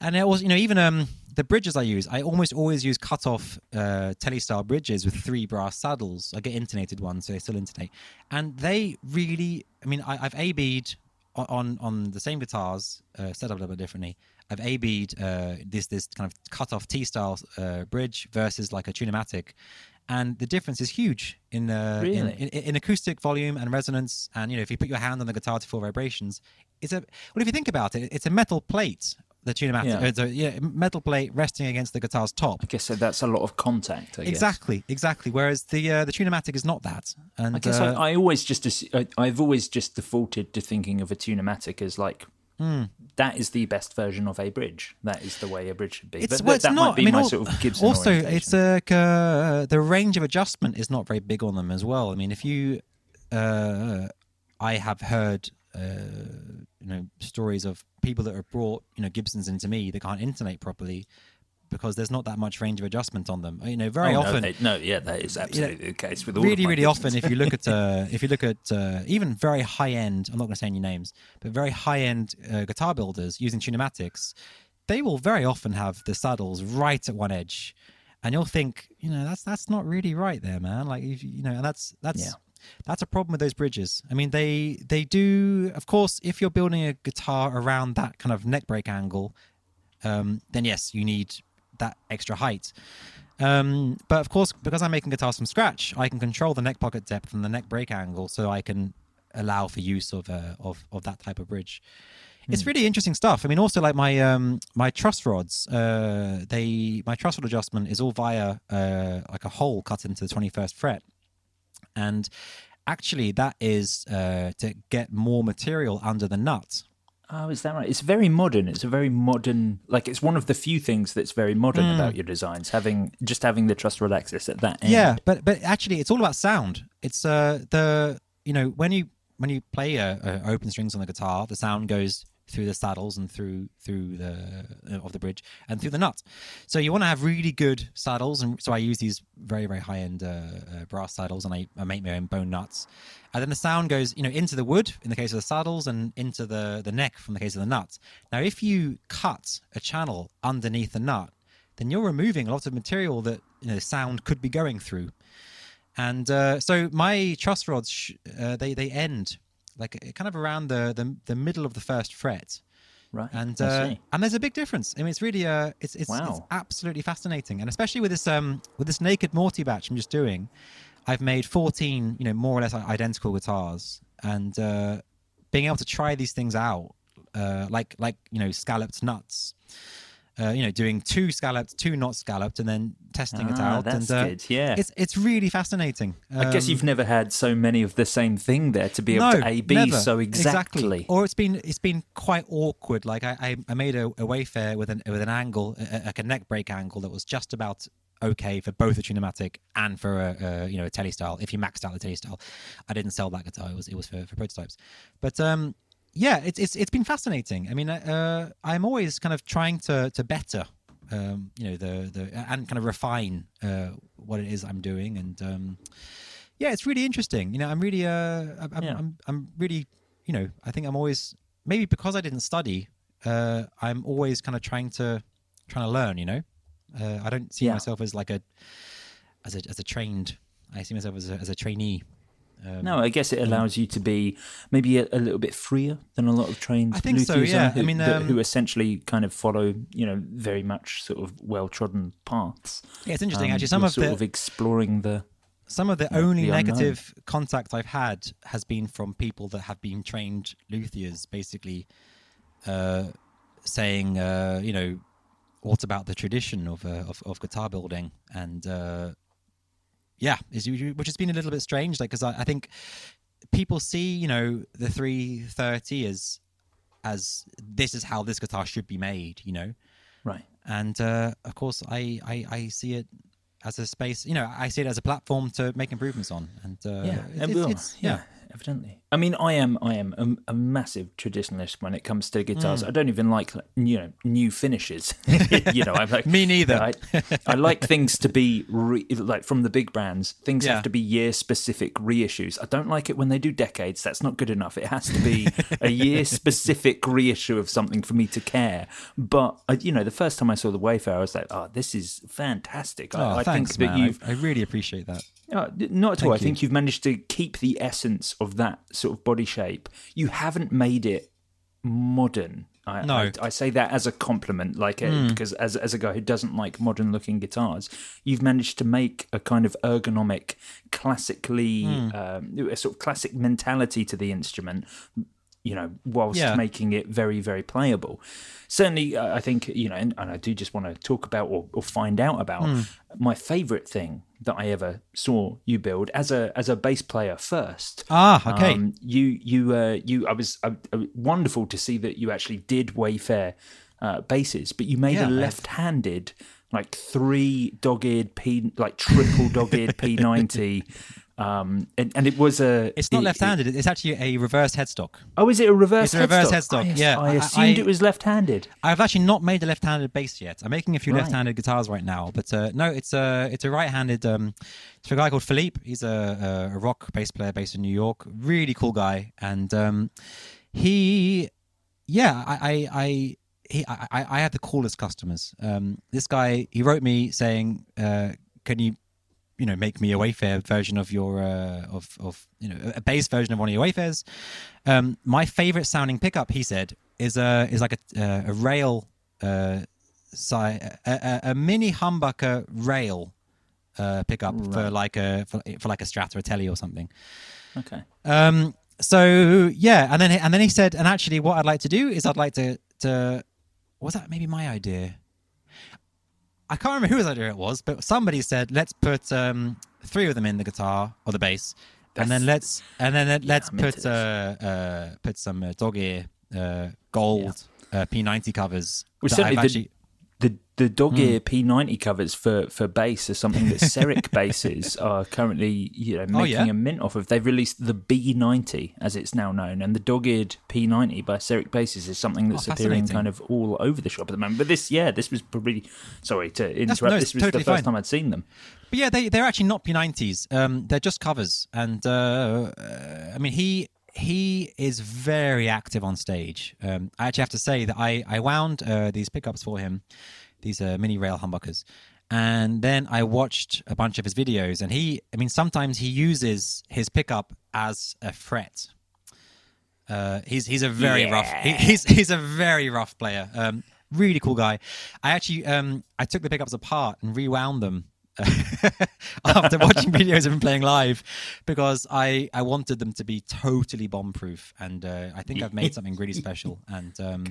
and it was, you know, even um, the bridges I use, I almost always use cut off uh, telly style bridges with three brass saddles. I get intonated ones, so they still intonate. And they really, I mean, I, I've A-B'd on, on, the same guitars, uh, set up a little bit differently. I've A-B'd uh, this, this kind of cut off T style uh, bridge versus like a Tunematic. And the difference is huge in, uh, in, Really? in, in acoustic volume and resonance. And, you know, if you put your hand on the guitar to feel vibrations, it's a, well, if you think about it, it's a metal plate the tunematic, Yeah. it's a yeah, metal plate resting against the guitar's top. I guess so that's a lot of contact. I guess. Exactly, exactly. Whereas the uh, the tunematic is not that. And I guess uh, I, I always just I, I've always just defaulted to thinking of a tunematic as like Hmm. that is the best version of a bridge. That is the way a bridge should be. it's but well, that, it's that not. might be I mean, my al- sort of Gibson. also, it's like uh, the range of adjustment is not very big on them as well. I mean, if you, uh, I have heard, uh, you know, stories of people that have brought you know Gibsons into me that can't intonate properly because there's not that much range of adjustment on them. You know, very Oh, no, often. they- no, yeah, that is absolutely the case with all really, really often, if you look at [laughs] uh, if you look at uh, even very high end, I'm not going to say any names, but very high end uh, guitar builders using tunematics, they will very often have the saddles right at one edge, and you'll think, you know, that's that's not really right there, man. Like if, you know, and that's that's. Yeah. That's a problem with those bridges. I mean, they they do, of course. If you're building a guitar around that kind of neck break angle, um, then yes, you need that extra height. Um, but of course, because I'm making guitars from scratch, I can control the neck pocket depth and the neck break angle, so I can allow for use of uh, of of that type of bridge. It's really interesting stuff. I mean, also like my um my truss rods, uh, they my truss rod adjustment is all via uh like a hole cut into the twenty first fret, and actually that is uh to get more material under the nut. Oh, is that right? It's very modern. It's a very modern. Like it's one of the few things that's very modern Hmm. about your designs. Having just having the truss rod access at that end. Yeah, but but actually, it's all about sound. It's uh the you know when you when you play uh, uh, open strings on the guitar, the sound goes through the saddles and through through the uh, of the bridge and through the nuts. So you want to have really good saddles, and so I use these very very high end uh, uh, brass saddles, and I, I make my own bone nuts. And then the sound goes, you know, into the wood in the case of the saddles, and into the the neck from the case of the nuts. Now, if you cut a channel underneath the nut, then you're removing a lot of material that you know sound could be going through. And uh, so my truss rods, sh- uh, they they end like uh, kind of around the, the the middle of the first fret. right. And uh, and there's a big difference. I mean, it's really uh, it's it's, it's absolutely fascinating, and especially with this um with this naked Morty batch I'm just doing, I've made 14 you know more or less identical guitars, and uh, being able to try these things out, uh, like like you know scalloped nuts. Uh, you know, doing two scalloped, two not scalloped, and then testing it Ah, out. that's and uh, good, yeah. it's it's really fascinating. I guess Um, you've never had so many of the same thing there to be able no, to A B never. so exactly. Or it's been it's been quite awkward. Like I I, I made a, a Wafer with an with an angle, a, like a neck break angle that was just about okay for both a tunematic and for a, a you know a telly style. If you maxed out the telly style, I didn't sell that guitar. It was it was for, for prototypes. But um yeah, it's it's it's been fascinating. I mean, uh, I'm always kind of trying to to better. Um, you know the the and kind of refine uh, what it is I'm doing, and um, yeah, it's really interesting. You know, I'm really, uh, I'm, I'm, Yeah. I'm, I'm really, you know, I think I'm always maybe because I didn't study, uh, I'm always kind of trying to trying to learn. You know, uh, I don't see Yeah. myself as like a as a as a trained. I see myself as a as a trainee. Um, no, I guess it allows you to be maybe a, a, little bit freer than a lot of trained I think so, luthiers yeah. are, who, I mean, um, who essentially kind of follow, you know, very much sort of well trodden paths. Yeah, it's interesting Um, actually. Some of sort the of exploring the. some of the Yeah, only the negative contact I've had has been from people that have been trained luthiers, basically uh, saying, uh, you know, what about the tradition of uh, of, of guitar building and. Yeah, is which has been a little bit strange, like because I, I think people see, you know, the 330 as as this is how this guitar should be made, you know, Right. and uh, of course I, I I see it as a space you know i see it as a platform to make improvements on and uh, yeah, it's, it it's- it's- yeah, evidently. I mean, I am, I am a, a massive traditionalist when it comes to guitars. Mm. I don't even like, you know, new finishes. [laughs] [laughs] you know, I'm like Me neither. I, I like things to be re, like from the big brands. Things Yeah. have to be year specific reissues. I don't like it when they do decades. That's not good enough. It has to be [laughs] a year specific reissue of something for me to care. But uh, you know, the first time I saw the Wayfarer, I was like, oh, this is fantastic. oh, I, I thanks, think that you've I, I really appreciate that uh, not at all. Thank I you. think you've managed to keep the essence of that sort of body shape. You haven't made it modern. I, No. I, I say that as a compliment, like Hmm. because as as a guy who doesn't like modern looking guitars, you've managed to make a kind of ergonomic, classically Hmm. um, a sort of classic mentality to the instrument. You know, whilst Yeah. making it very, very playable. Certainly, uh, I think you know, and, and I do just want to talk about or, or find out about Hmm. my favourite thing that I ever saw you build as a as a bass player first. ah okay Um, you you uh, you I was uh, wonderful to see that you actually did Wayfair uh, basses, but you made Yeah, a left-handed like three dogged P like triple dogged [laughs] P90. Um, and, and it was a. it's not it- left-handed it's actually a reverse headstock oh, is it a reverse? It's a reverse headstock? headstock, I, yeah. I I- assumed I- it was left-handed. i've actually not made a left-handed bass yet i'm making a few Right. left-handed guitars right now but uh, no it's a it's a right-handed um it's a guy called philippe he's a, a, rock bass player based in new york really cool guy and um he yeah i i, he, I, I I had the coolest customers. Um, this guy, he wrote me saying, uh, "Can you, you know, make me a Wayfair version of your uh, of of you know a bass version of one of your Wayfairs?" Um, my favorite sounding pickup, he said, is a is like a uh, a rail, uh, si- a, a, a mini humbucker rail uh, pickup for like a for, for like a Strat or a Telly or something. Okay. Um, so yeah, and then and then he said, and actually, what I'd like to do is I'd like to to was that maybe my idea? I can't remember whose idea it was, but somebody said, let's put um, three of them in the guitar or the bass, and then let's and then let- let's I'm put uh, uh, put some uh, dog ear uh, gold uh, P90 covers. That certainly actually- the the dog ear P90 covers for for bass are something that Serek [laughs] basses are currently you know making Oh, yeah? a mint off of. They've released the B90 as it's now known, and the dog eared P90 by Serek basses is something that's Oh, appearing kind of all over the shop at the moment. But this, yeah, this was probably sorry to interrupt. no, this was totally the first fine. time I'd seen them. But yeah, they they're actually not P90s. Um, they're just covers, and uh, uh, I mean he he is very active on stage. Um, I actually have to say that I I wound uh, these pickups for him, these uh, mini rail humbuckers, and then I watched a bunch of his videos, and he I mean sometimes he uses his pickup as a fret. Uh, he's he's a very rough he, he's he's a very rough player. Um, really cool guy. I actually um I took the pickups apart and rewound them [laughs] after watching videos of him playing live because I I wanted them to be totally bomb proof and uh, I think I've made [laughs] something really special and um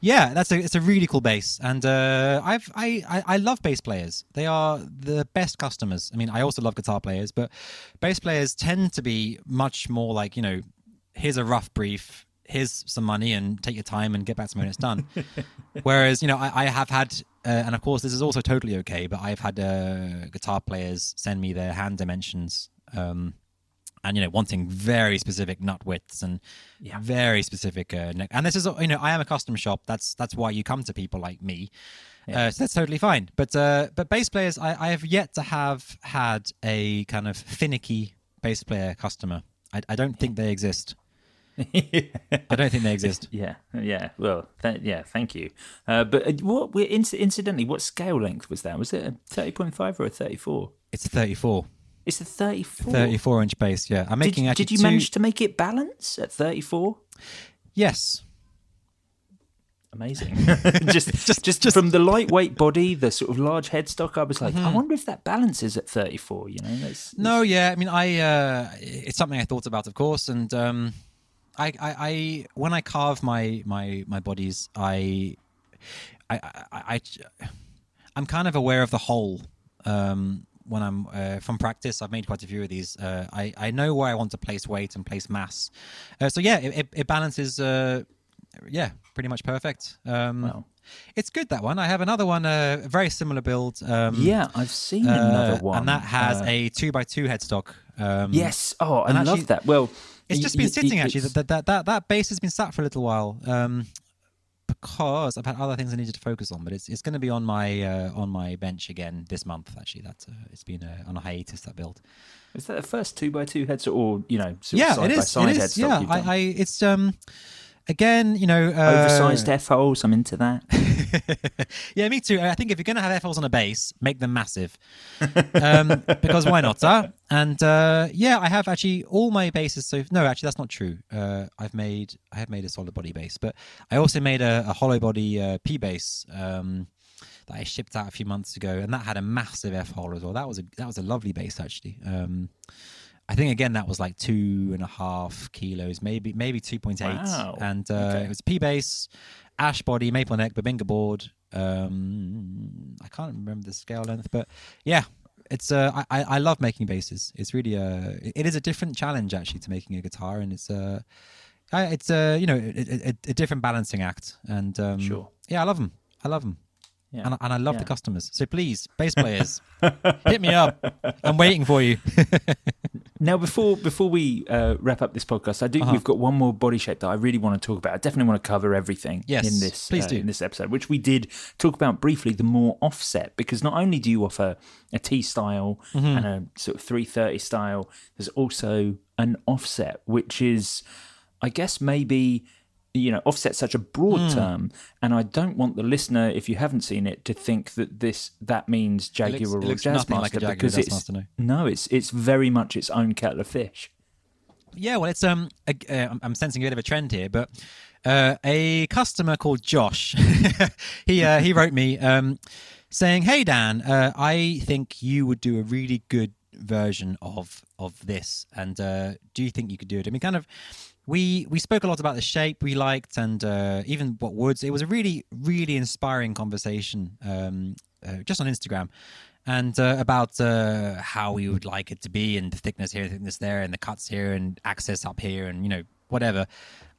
yeah that's a it's a really cool bass and uh I've I, I I love bass players. They are the best customers. I mean I also love guitar players but bass players tend to be much more like you know here's a rough brief here's some money and take your time and get back to me when it's done. [laughs] Whereas you know I, I have had uh, and of course this is also totally okay but i've had uh, guitar players send me their hand dimensions um, and you know wanting very specific nut widths and yeah. very specific uh, neck and this is you know i am a custom shop. That's that's why you come to people like me. Uh, so that's totally fine. But uh, but bass players I, I have yet to have had a kind of finicky bass player customer. I, I don't think they exist I don't think they exist. [laughs] Yeah, yeah. Well, th- yeah. Thank you. Uh, but uh, what? we- inc- Incidentally, what scale length was that? Was it a thirty point five or a thirty four? It's a 34. It's a thirty four. 34 inch bass, yeah. I'm Did, making actually did you two- manage to make it balance at thirty four? Yes. Amazing. [laughs] [laughs] just, just, just, just, from the lightweight body, the sort of large headstock. I was like, I wonder if that balances at thirty four. You know, that's, Mm-hmm. No, yeah. I mean, I uh, it's something I thought about, of course, and um, I, I, I when I carve my my my bodies, I, I, I, I I'm kind of aware of the whole. Um, when I'm uh, from practice, I've made quite a few of these. Uh, I I know where I want to place weight and place mass. Uh, so yeah, it, it, it balances. Uh, yeah, pretty much perfect. Um, Wow. It's good that one. I have another one, uh, a very similar build. Um, Yeah, I've seen uh, another one, and that has uh, a two by two headstock. Um, Yes. Oh, I love actually- that. Well, it's just been sitting actually. That, that that that bass has been sat for a little while um, because I've had other things I needed to focus on. But it's it's going to be on my uh, on my bench again this month. Actually, that uh, it's been uh, on a hiatus that build. Is that the first two by two headstock, or you know, sort yeah, of side it by side It is. Yeah. I, I it's um again you know uh, oversized f holes? I'm into that. [laughs] yeah, me too. I think if you're going to have f holes on a bass, make them massive. um, because why not? Huh? And uh, yeah, I have actually all my basses. So no, actually, that's not true. Uh, I've made I have made a solid body bass, but I also made a, a hollow body uh, P bass um, that I shipped out a few months ago, and that had a massive F hole as well. That was a that was a lovely bass actually. Um, I think again that was like two and a half kilos, maybe maybe two point eight, Wow. and uh, Okay. it was P bass, ash body, maple neck, Bubinga board. Um, I can't remember the scale length, but yeah, it's uh, I I love making basses. It's really a it is a different challenge actually to making a guitar, and it's a it's a you know, a, a, a different balancing act, and um, Sure. yeah, I love them. I love them. Yeah. And, I- and I love Yeah. the customers. So please, bass players, [laughs] hit me up. I'm waiting for you. [laughs] Now, before before we uh, wrap up this podcast, I do. Uh-huh. We've got one more body shape that I really want to talk about. I definitely want to cover everything Yes, in this please uh, do. in this episode, which we did talk about briefly. The more offset, because not only do you offer a T style Mm-hmm. and a sort of three thirty style, there's also an offset, which is, I guess, maybe. You know, offset such a broad Hmm. term, and I don't want the listener, if you haven't seen it, to think that this that means Jaguar looks- it or Jazzmaster like Jaguar because it's Jazzmaster, no. no, it's it's very much its own kettle of fish. Yeah, well, it's um, a, uh, I'm- I'm sensing a bit of a trend here, but uh, a customer called Josh, [laughs] he uh, he wrote me um, saying, "Hey Dan, uh, I think you would do a really good version of of this, and uh, do you think you could do it?" I mean, kind of. We we spoke a lot about the shape we liked and uh, even what woods. It was a really really inspiring conversation um, uh, just on Instagram and uh, about uh, how we would like it to be and the thickness here, thickness there, and the cuts here, and access up here, and you know whatever.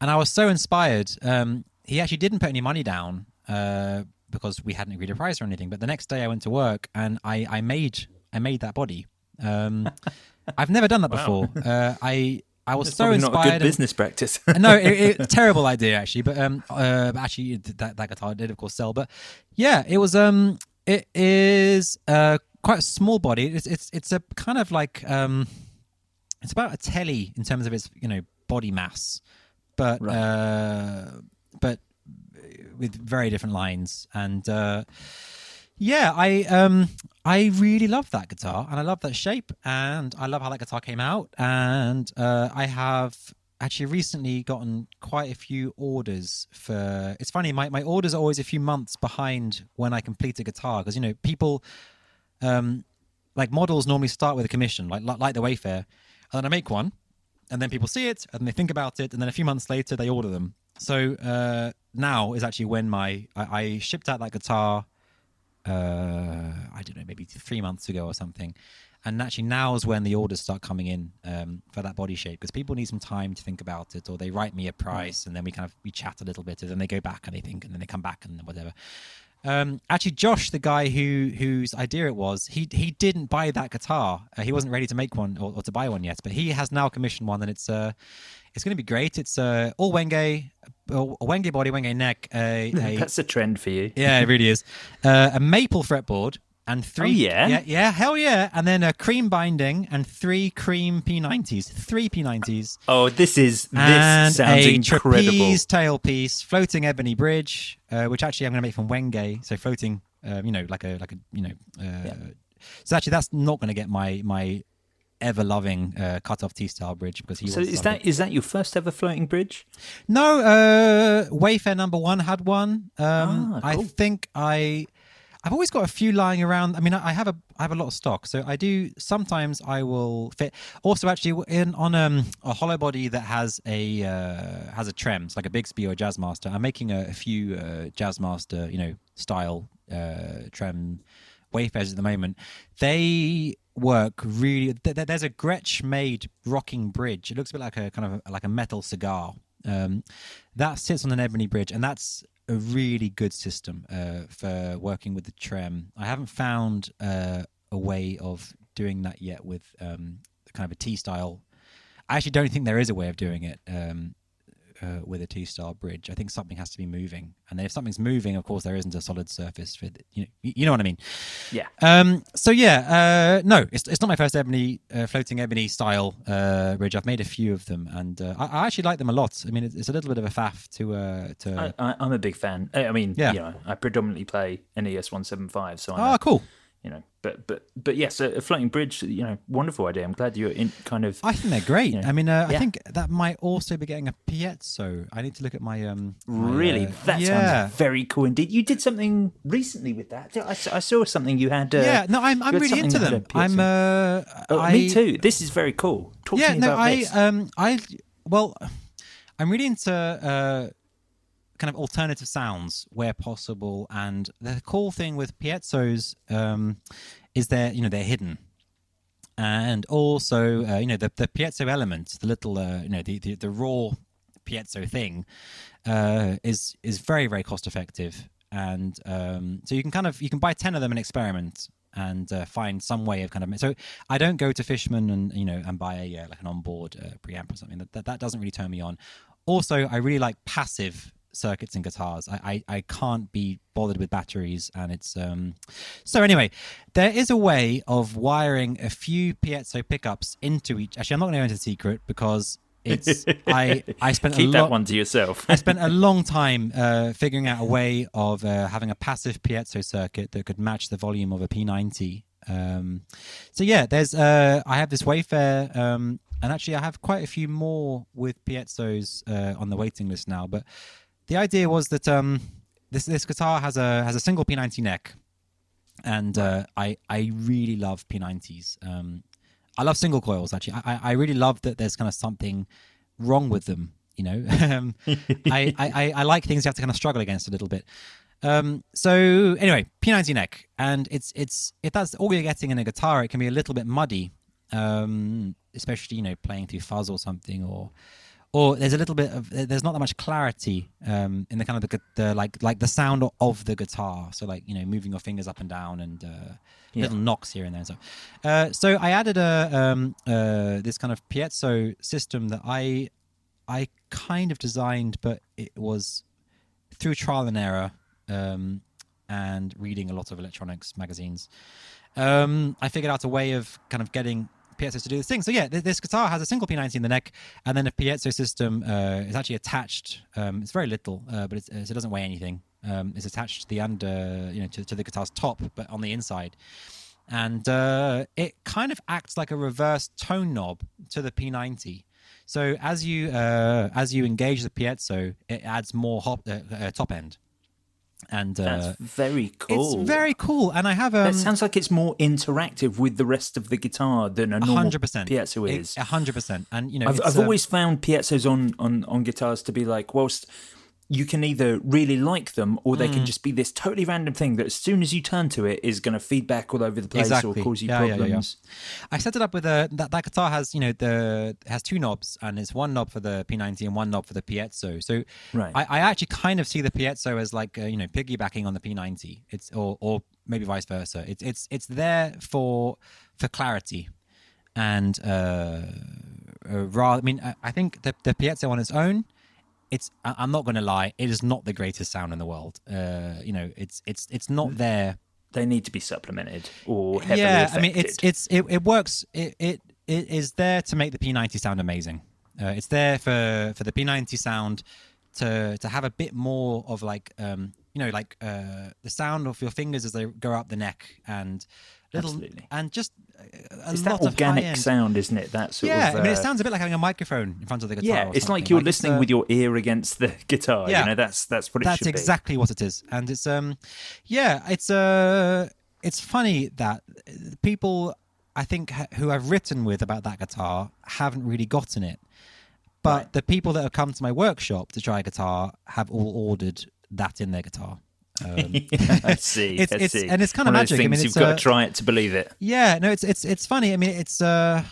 And I was so inspired. Um, he actually didn't put any money down uh, because we hadn't agreed a price or anything. But the next day I went to work and I, I made I made that body. Um, [laughs] I've never done that before. Uh, I I was so inspired. not a good and- business practice. [laughs] no, it, it, [laughs] terrible idea actually. But um, uh, actually that that guitar did of course sell. But yeah, it was um, it is uh quite a small body. It's it's it's a kind of like um, it's about a telly in terms of its you know body mass, but Right. uh, but with very different lines and. uh yeah, I um I really love that guitar and I love that shape and I love how that guitar came out and uh, I have actually recently gotten quite a few orders for it's funny my, my orders are always a few months behind when I complete a guitar because you know people um like models normally start with a commission like like, the Wayfair and then I make one and then people see it and they think about it and then a few months later they order them. So uh now is actually when my I, I shipped out that guitar I don't know, maybe three months ago or something. And actually, now is when the orders start coming in um, for that body shape because people need some time to think about it, or they write me a price, and then we kind of we chat a little bit, and then they go back and they think, and then they come back and whatever. Um, actually, Josh, the guy who whose idea it was, he he didn't buy that guitar. Uh, he wasn't ready to make one or, or to buy one yet, but he has now commissioned one, and it's uh, it's going to be great. It's uh, all Wenge, a Wenge body, Wenge neck, a, [laughs] a That's a trend for you. yeah, it really is. Uh, a maple fretboard, and three. yeah? yeah, yeah, hell yeah, and then a cream binding and three cream P90s, three P90s, Oh, this is this and sounds a incredible. trapeze tailpiece, floating ebony bridge, uh, which actually I'm going to make from Wenge, so floating, uh, you know, like a like a you know. Uh, So actually, that's not going to get my my ever loving uh, cut off T style bridge because he So is that is that your first ever floating bridge? no, uh, Wayfair number one had one. Um, Ah, I think I, I've always got a few lying around. I mean, I have a, I have a lot of stock, so I do. Sometimes I will fit. Also, actually, in on um, a hollow body that has a uh, has a trem, trems like a Bigsby or a Jazzmaster. I'm making a, a few uh, Jazzmaster, you know, style uh, trem Wayfairs at the moment. They work really. th- th- There's a Gretsch made rocking bridge. It looks a bit like a kind of like a metal cigar. Um, that sits on an ebony bridge, and that's a really good system uh, for working with the trem. I haven't found uh, a way of doing that yet with um, kind of a T style. I actually don't think there is a way of doing it um, uh, with a T style bridge. I think something has to be moving, and then if something's moving, of course, there isn't a solid surface for the, you know you know what I mean. Yeah. Um, so yeah, uh, no, it's, it's not my first ebony uh, floating ebony style uh, bridge. I've made a few of them, and uh, I, I actually like them a lot. I mean, it's, it's a little bit of a faff to uh, to. I, I'm a big fan. I mean, Yeah. you know, I predominantly play an ES 175, so I'm oh, a- cool. You know, but but but yes, a, floating bridge, you know, wonderful idea. I'm glad you're in kind of. I think they're great. Yeah. I mean, uh, I think that might also be getting a piezo. I need to look at my um. my, Really, uh, that yeah. sounds very cool indeed. You did something recently with that. I saw something you had. Uh, yeah, no, I'm I'm really into them. I'm uh, Oh, I, me too. This is very cool. Talk yeah, to me no, about I this. um I well, I'm really into uh kind of alternative sounds where possible, and the cool thing with piezos um is they're you know they're hidden. And also, uh, you know, the, the piezo element, the little, uh, you know, the, the, the raw piezo thing, uh, is is very very cost effective, and um, so you can kind of you can buy ten of them and experiment and uh, find some way of kind of. So I don't go to Fishman and you know and buy a uh, like an onboard uh, preamp or something. That, that that doesn't really turn me on. Also, I really like passive circuits and guitars. I, I, I can't be bothered with batteries, and it's um. So anyway, there is a way of wiring a few piezo pickups into each. Actually, I'm not going to go into the secret because it's [laughs] I I spent Keep a that one to yourself. I spent a long time uh, figuring out a way of uh, having a passive piezo circuit that could match the volume of a P90. Um, so yeah, there's uh, I have this Wayfair, um, and actually I have quite a few more with piezos uh, on the waiting list now. But the idea was that um, this this guitar has a has a single P90 neck, and uh, I I really love P90s. Um, I love single coils actually. I, I- really love that there's kind of something wrong with them. You know, [laughs] um, I, I, I- I like things you have to kind of struggle against a little bit. Um, so anyway, P90 neck, and it's it's if that's all you're getting in a guitar, it can be a little bit muddy, um, especially you know playing through fuzz or something, or or there's a little bit of there's not that much clarity um, in the kind of the, the like like the sound of the guitar. So like you know moving your fingers up and down and uh, little knocks here and there. And so, uh, so I added a um, uh, this kind of piezo system that I I kind of designed, but it was through trial and error um, and reading a lot of electronics magazines. Um, I figured out a way of kind of getting piezos to do this thing. So yeah, th- this guitar has a single P90 in the neck, and then a piezo system uh, is actually attached. Um, it's very little, uh, but it's, it doesn't weigh anything. Um, it's attached to the under, you know, to, to the guitar's top, but on the inside, and uh, it kind of acts like a reverse tone knob to the P90. So as you uh, as you engage the piezo, it adds more hop, uh, uh, top end, and uh, That's very cool. it's very cool. And I have um, That sounds like it's more interactive with the rest of the guitar than a normal hundred percent piezo is. hundred percent. And you know, I've, I've um, always found piezos on, on, on guitars to be like, whilst you can either really like them or they Mm. can just be this totally random thing that as soon as you turn to it is going to feedback all over the place exactly or cause you Yeah, yeah, yeah, yeah. problems. I set it up with a that, that guitar has you know the has two knobs and it's one knob for the P90 and one knob for the piezo. So Right. I, I actually kind of see the piezo as like uh, you know piggybacking on the P90. It's or or maybe vice versa. It's it's it's there for for clarity and uh, uh rather. I mean, I, I think the the piezo on its own. It's. I'm not going to lie. It is not the greatest sound in the world. Uh, you know, it's it's it's not there they need to be supplemented or heavily yeah, affected. I mean, it's it's it, it works. It, it it is there to make the P90 sound amazing. Uh, it's there for for the P90 sound to to have a bit more of like um you know like uh the sound of your fingers as they go up the neck and little Absolutely. and just a it's lot that organic high-end- sound, isn't it? That sort Yeah, of. I mean, it uh, sounds a bit like having a microphone in front of the guitar. Yeah, it's like you're it's, listening uh, with your ear against the [laughs] guitar. Yeah. you know, that's that's what it that's exactly what it is and it's um yeah it's uh it's funny that people i think who i've written with about that guitar haven't really gotten it but the people that have come to my workshop to try a guitar have all ordered that in their guitar um, [laughs] be. I see. [laughs] It's- I it's- see. and it's kinda One of magic. I mean, you've it's, got uh, to try it to believe it. yeah no it's it's it's funny i mean it's uh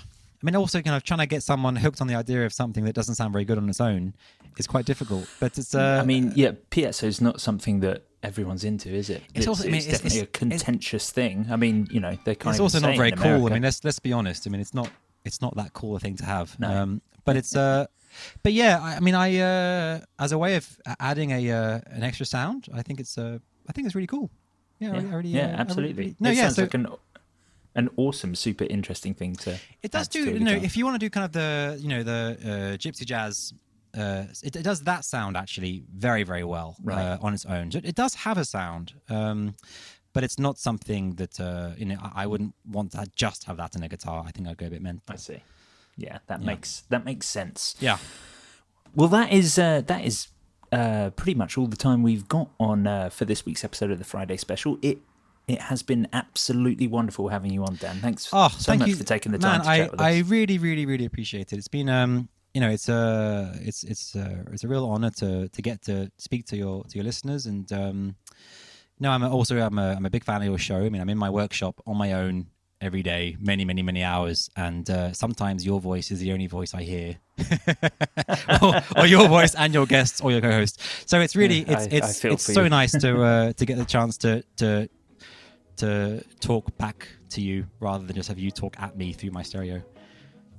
I mean, also kind of trying to get someone hooked on the idea of something that doesn't sound very good on its own is quite difficult. But it's, uh, I mean, yeah, piezo is not something that everyone's into, is it? It's also- I mean, it's it's- definitely it's- a contentious thing. I mean, you know, they can't. it's even also not very cool. I mean, let's let's be honest. I mean, it's not it's not that cool a thing to have. No. Um, but it's uh, but yeah, I, I mean, I uh, as a way of adding a uh, an extra sound, I think it's uh, I think it's really cool. Yeah, yeah, I yeah, uh, I really- absolutely. no, it yeah, sounds so like an an awesome, super interesting thing to. it does do. You know, if you want to do kind of the you know the uh, gypsy jazz. Uh, it, it does that sound actually very very well Right. uh, on its own. It it does have a sound, um, but it's not something that uh, you know I I wouldn't want to just have that in a guitar. I think I'd go a bit mental. I see. Yeah, that Yeah. makes that makes sense. Yeah. Well, that is uh, that is uh, pretty much all the time we've got on uh, for this week's episode of the Friday Special. It it has been absolutely wonderful having you on, Dan. Thanks Oh, so thank much you for taking the Man, time to I, chat with us. I really, really, really appreciate it. It's been, um, you know, it's a, it's, it's, a, it's a real honor to to get to speak to your to your listeners, and um, no, I'm also I'm a, I'm a big fan of your show. I mean, I'm in my workshop on my own every day, many, many, many hours, and uh, sometimes your voice is the only voice I hear, [laughs] or, or your voice and your guests or your co-host. So it's really, Yeah, it's, I- I it's, feel it's so you. nice to [laughs] uh, to get the chance to to to talk back to you rather than just have you talk at me through my stereo.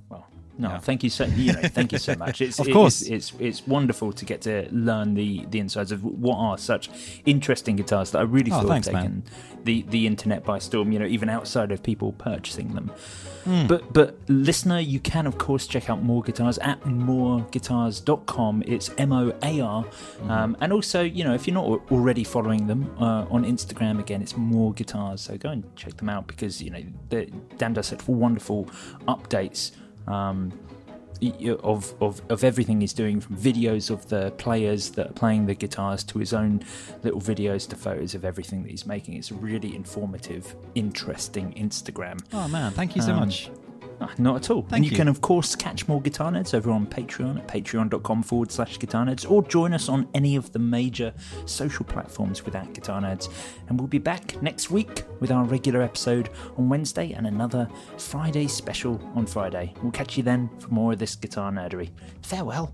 Well, no, thank you so you know, thank you so [laughs] much. It's Of course. it's, it's it's wonderful to get to learn the the insides of what are such interesting guitars that I really Oh, thanks, have taken the the internet by storm. You know, even outside of people purchasing them. Hmm. But but listener, you can of course check out Moar Guitars at moarguitars.com. It's M O A R, Mm-hmm. um, and also you know if you're not already following them uh, on Instagram, again it's Moar Guitars. So go and check them out because you know the, Dan does such wonderful updates. Um, of, of of everything he's doing from videos of the players that are playing the guitars to his own little videos to photos of everything that he's making. It's a really informative interesting instagram. Oh man, thank you so Um, much. Not at all. And you, you. can of course catch more guitar nerds over on patreon at patreon.com forward slash guitar nerds or join us on any of the major social platforms without guitar nerds. And we'll be back next week with our regular episode on wednesday and another friday special on friday. We'll catch you then for more of this guitar nerdery. Farewell